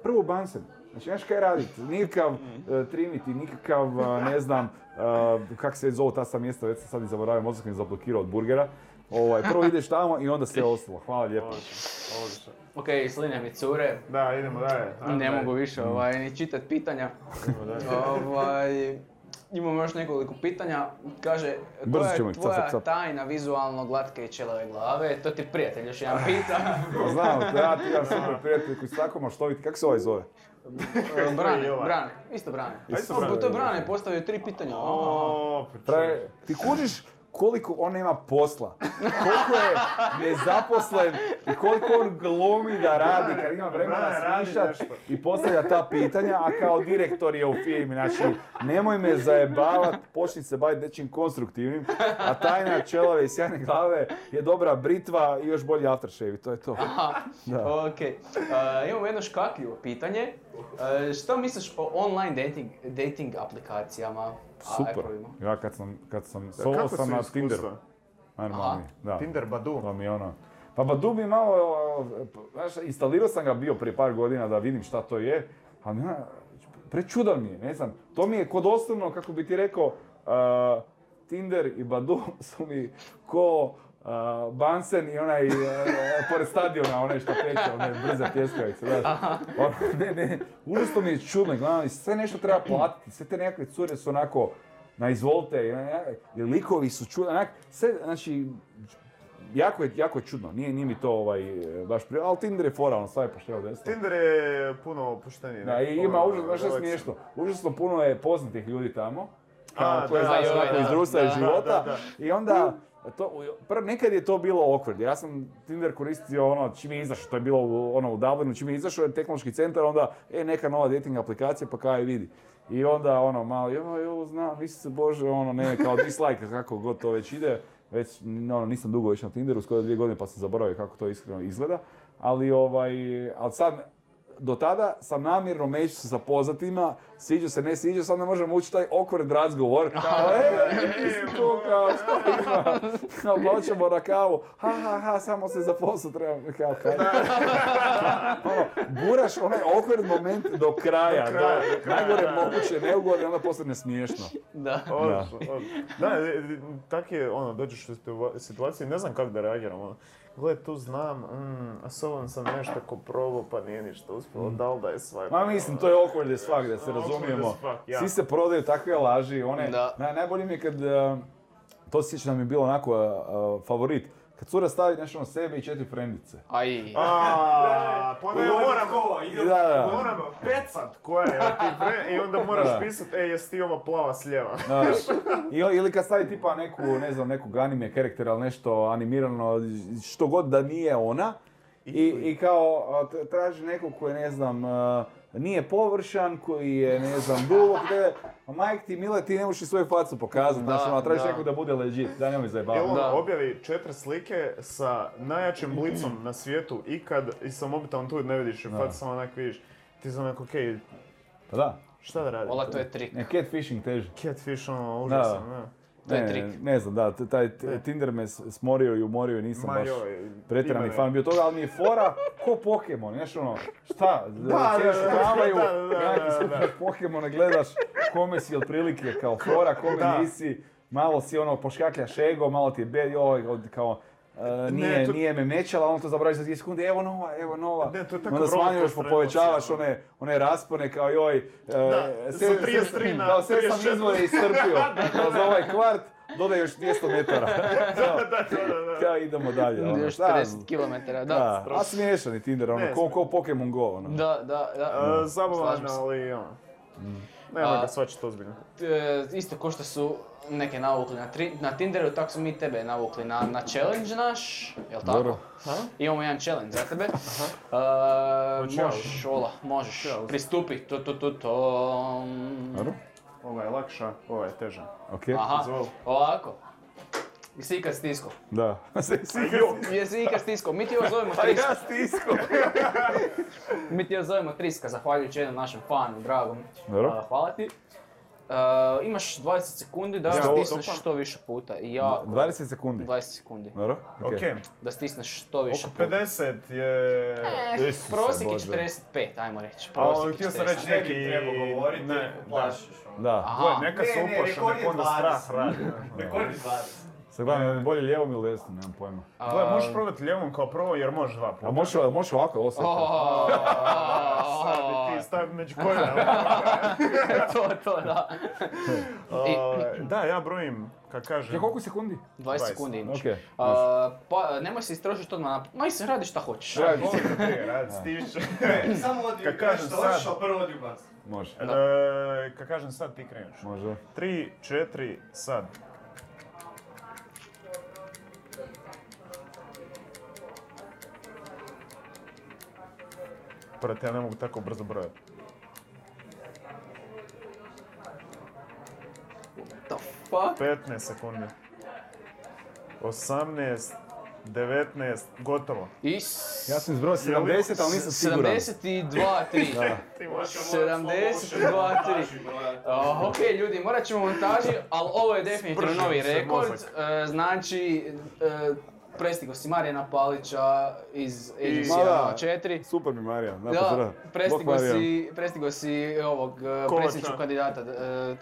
prvo Bansen, znači znaš kaj raditi, nikakav e, Trinity, nikakav, ne znam, e, kak se zove ta sa mjesta, već sam sad i zaboravio, mozak mi je zablokirao od burgera, ovaj, prvo ideš tamo i onda sve ostalo, hvala lijepo. Odlično. Ok, sline mi cure, Da, idemo dalje. Ajmo ne dalje. mogu više ovaj, ni čitati pitanja. ovaj, imamo još nekoliko pitanja. Kaže, koja je tvoja cap, cap. tajna vizualno glatke i čelove glave? To ti prijatelj još jedan pita. Pa Znam, ja ti imam super prijatelj koji tako maštoviti, kako se ovaj zove? Brane, ovaj. Brane, isto Brane. Isto O, Brane. To je Brane postavio tri pitanja. Aha. O, pa Traje, ti kužiš koliko on ima posla, koliko je nezaposlen i koliko on glumi da radi kad ima vremena nešto. i postavlja ta pitanja, a kao direktor je u firmi. Znači, nemoj me zajebavat, počni se baviti nečim konstruktivnim, a tajna čelove i sjajne glave je dobra britva i još bolji aftershave, i to je to. Da. Ok, e, imamo jedno škakljivo pitanje. E, što misliš o online dating, dating aplikacijama? A, Super. Ja kad sam, kad sam, Da, solo sam na iskustva? Tinderu. Najnormalniji, da. Tinder Badu. To mi je ono... Pa Badu mi malo, znaš, instalirao sam ga bio prije par godina da vidim šta to je, ali ja, prečudan mi je, ne znam. To mi je kod osnovno, kako bi ti rekao, a, Tinder i Badu su mi ko a, Bansen i onaj a, pored stadiona, onaj što peče, one brze pjeskavice, znaš. Ono, ne, ne, užasno mi je čudno, gledam, sve nešto treba platiti, sve te nekakve cure su onako, na izvolite, i, i likovi su čudni, onak, sve, znači, jako je, jako je čudno, nije, nije mi to ovaj, baš prije, ali Tinder je fora, on sve je pošteno desno. Tinder je puno opušteniji. Da, i ima užasno, znaš šta je smiješno, užasno puno je poznatih ljudi tamo, kao A, koje da, znaš iz društva i da, života, da, i onda, to, prvo, nekad je to bilo awkward, ja sam Tinder koristio ono, čim je izašao, to je bilo ono, u Dublinu, čim je izašao je tehnološki centar, onda, e, neka nova dating aplikacija, pa kaj vidi. I onda ono, malo, joj, ovo znam, se Bože, ono, ne, kao dislike, kako god to već ide, već, ono, nisam dugo već na Tinderu, skoro dvije godine, pa sam zaboravio kako to iskreno izgleda, ali ovaj, ali sad, do tada sam namjerno među se sa poznatima, sviđa se, ne sviđa, sad ne možemo ući taj awkward razgovor. Kao, e, ti si tu, kao, što ima? Kao, na kavu. Ha, ha, ha, samo se za posao trebam. Kao, kaj? ono, guraš onaj awkward moment do kraja. Do kraja, do- do kraja, najgore da. moguće, neugodno, onda postane smiješno. Da. Odlično. Da, e, e, tak je, ono, dođeš u situa- situaciju, ne znam kako da reagiram, ono. Gle, tu znam, mm, a s ovom sam nešto ko probao, pa nije ništa uspjelo, da li da je svaj? Ma mislim, to je awkward je svak, da se razumijemo. ja. Svi se prodaju takve laži, one, Da. naj- najbolje mi je kad, uh, to se sjeća da mi je bilo onako uh, uh, favorit, kad cura stavi nešto na sebe i četiri frendice. Aj. A, pa ne, moram, Da, da. moram pecat koja je od tih bre- i onda moraš Da. pisat, e, jesi ti ova plava s lijeva? Da. Ili, ili kad stavi tipa neku, ne znam, nekog anime karakter, ali nešto animirano, što god da nije ona. I, i kao traži nekog koji ne znam, nije površan, koji je ne znam dubok, te, a majk ti mile ti ne možeš svoju facu pokazati, Da, znaš, ono, tražiš nekog da bude legit, da nemoj zajebavati. on Da. objavi četiri slike sa najjačim blicom na svijetu ikad i sa mobitelom tu ne vidiš facu samo onak vidiš. Ti sam onak, okej, Pa da, šta da radim? Ola, to je trik. ne, catfishing teži. Catfish, ono, užasan, Da. Da. To je Ne, trik. Ne znam, da, taj Tinder me smorio i umorio i nisam Ma baš pretjerani fan bio toga, ali mi je fora ko Pokemon, znaš ono, šta, Da, sjediš u tramvaju, nekakvi gledaš, kome si otprilike kao fora, kome Da. nisi, malo si ono poškakljaš ego, malo ti je bed, joj, kao, e, nije, Ne, to- nije me mećala, on to zaboravi za 2 sekunde, evo nova, evo nova. Ne, to je tako Onda smanjuješ, povećavaš one, one raspone kao joj, e, Da, sve, sa sve- 33 na kao sve sam 34. izvore istrpio, kao za ovaj kvart, dodaj još 200 metara. Kao, Da, da, da, da. kao idemo dalje. ono, Još šta- 50 km, da. Da, a smiješan je Tinder, ono, ko, ko Pokemon Go, ono. Da, da, da. E, Slažem se. ali ono. Nema A- ga svačiti ozbiljno. E, isto ko što su neke navukli na, tri, na Tinderu, tako su mi tebe navukli na, na challenge naš, jel tako? Dobro. Imamo jedan challenge za tebe. E, Hoću ja? možeš, Ola, možeš Ja, pristupi. To, to, to, to. Dobro, Ova je lakša, ova je teža. okej. Aha, Izvoli. ovako. Jesi ikad stisko? Da. Jesi ikad stisko? Mi ti ovo zovemo A triska. ja stisko. Mi ti ovo zovemo triska, zahvaljujući jednom našem fanu, dragom. Dobro. A, hvala ti. E, imaš 20 sekundi da Ja, stisneš što više puta. I ja, 20 sekundi. 20 sekundi. Dobro, okej. Okej, Da stisneš što više oko puta. 50 je... Eh, Isuse prosjek je Bože. 45, ajmo reći. A Prosjek ono, je htio sam 45. reći Ne neki... bi trebao govoriti, Ne, da. plašiš ono. Da. Aha. Gle, neka se Ne, ne, nek onda 20. strah radi. Rekord je 20. Sad gledam, bolje lijevom ili desnom, nemam pojma. Gle, možeš probati lijevom kao prvo jer možeš dva puta. A možeš, možeš ovako, ovo sad. Oh, Sad bi ti stavio među koljena. to, to, da. Ovaj, Da, ja brojim, kad kažem... Ja, koliko sekundi? 20 20, sekundi imaš. Okej, A, pa, nemoj se istrošiti odmah na... Ma i se radi šta hoćeš. Radi. Da prije radi, stišće. Ne, samo odi Kad kažem što hoćeš, sad. a prvo odi ubaci. Može. E, Kad kažem sad, ti kreneš. Može. Tri, četiri, sad. Brate, ja ne mogu tako brzo brojati. The fuck? 15 sekundi. 18, 19, gotovo. Is... Ja sam izbrojao 70, ali nisam siguran. 72, 3. Ti možeš 72, 3. Uh, ok, ljudi, morat ćemo montaži, ali ovo je definitivno novi rekord. E, znači, uh, prestigo si Marijana Palića iz Agency Ma da. 4. Super mi Marija, Da, napozdrav. prestigo si, prestigo si ovog Kovača. predsjedničkog kandidata uh,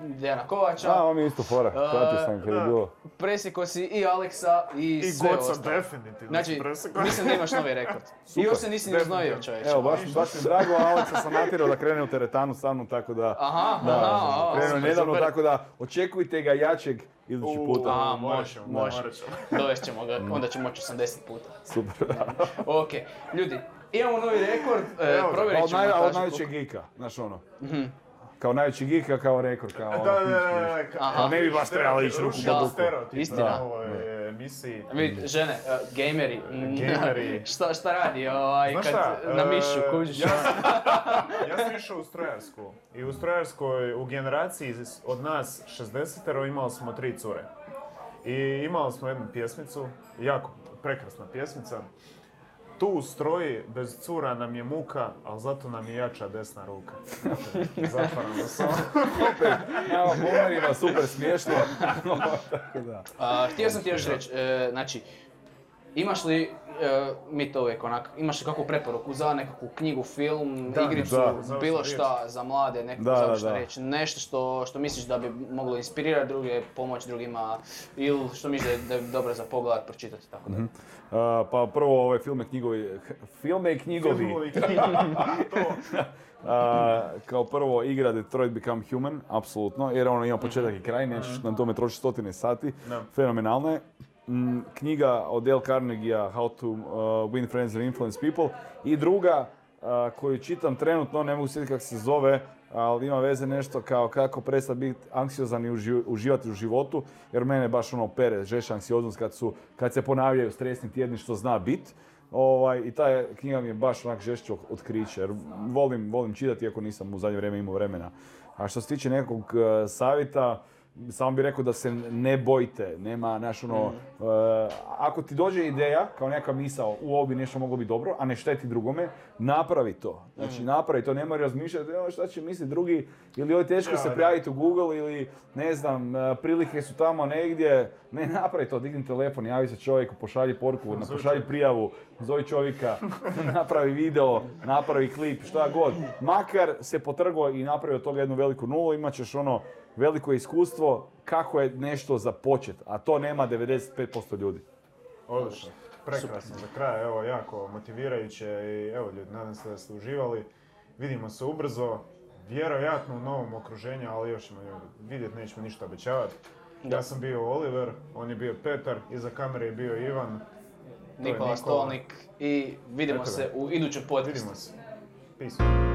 Dejana Kovača. A, on je isto fora, pratio sam kad je da. bilo. Presjeko si i Aleksa i, I sve Goca ostalo. definitivno. Znači, si presekao. mislim da imaš novi rekord. I Super. još se nisi ni uznojio Definitivno. čovječe. Evo, baš, baš mi drago, Aleksa sam natjerao da krene u teretanu sa mnom, tako da... Aha, Da, aha, super, nedavno, super. tako da očekujte ga jačeg idući U, puta. Aha, morat može, ćemo, može. morat ćemo. Dovest ćemo ga, onda će moći 80 puta. Super. Ok, ljudi, imamo novi rekord, e, provjerit Od, ćemo naj, od najvećeg geeka, znaš ono. Kao najveći geeka, kao rekord, kao ono. Da, da, pički da, da, ka- Aha. Ne bi baš trebalo ići ruku pod Ruši ruku. Istina. na ovoj emisiji. Vidi, žene, e, gameri, Gameri. šta, šta radi ovaj, Znaš kad šta, na e, mišu kužiš? Ja sam, ja sam išao u strojarsku i u strojarskoj, u generaciji od nas 60 imali smo tri cure. I imali smo jednu pjesmicu, jako prekrasna pjesmica. Tu u stroji, bez cura nam je muka, ali zato nam je jača desna ruka. Zatvaram da sam. Evo, boomerima, super smiješno. tako da. A, htio sam ti još reći, e, znači, imaš li, e, mi to uvijek onak, imaš li kakvu preporuku za nekakvu knjigu, film, Da, igricu, da, bilo riječ. šta za mlade, nekakvu Da, da, završnu da. riječ, nešto što, što misliš da bi moglo inspirirati druge, pomoći drugima, ili što misliš da je, da je dobro za pogledat, pročitati, tako da. Uh, pa prvo ove filme, knjigovi, filme i knjigovi. To. A, kao prvo igra Detroit Become Human, apsolutno, jer ono ima početak i kraj, nećeš na tome trošiti stotine sati, Da. fenomenalno je. Knjiga od Dale Carnegie How to uh, Win Friends and Influence People i druga uh, koju čitam trenutno, ne mogu sjetiti kako se zove, ali ima veze nešto kao kako prestati biti anksiozan i uži- uživati u životu, jer mene baš ono pere, žeša anksioznost kad, su, kad se ponavljaju stresni tjedni što zna bit. Ovaj, I ta knjiga mi je baš onak žešće otkriće, jer volim, volim čitati iako nisam u zadnje vrijeme imao vremena. A što se tiče nekog eh, savjeta, samo bih rekao da se ne bojte, nema, znaš ono, eh, ako ti dođe ideja, kao neka misao, u ovo bi nešto moglo biti dobro, a ne šteti drugome, napravi to. Znači, napravi to, nemoj razmišljati, "Joj, šta će misliti drugi, ili ovo je teško Ja, se prijaviti u Google, ili ne znam, eh, prilike su tamo negdje, ne napravi to, digni telefon, javi se čovjeku, pošalji poruku, na- pošalji prijavu, zovi čovjeka, napravi video, napravi klip, šta god. Makar se potrgo i napravi od toga jednu veliku nulu, imat ćeš ono veliko iskustvo kako je nešto započet, a to nema 95% ljudi. Odlično. Prekrasno za kraj, evo, jako motivirajuće i evo ljudi, nadam se da ste uživali. Vidimo se ubrzo, vjerojatno u novom okruženju, ali još ćemo vidjeti, nećemo ništa obećavati. Da. Ja sam bio Oliver, on je bio Petar, iza kamere je bio Ivan. Je Nikola Stolnik i vidimo se u idućem podcastu. Vidimo se. Peace.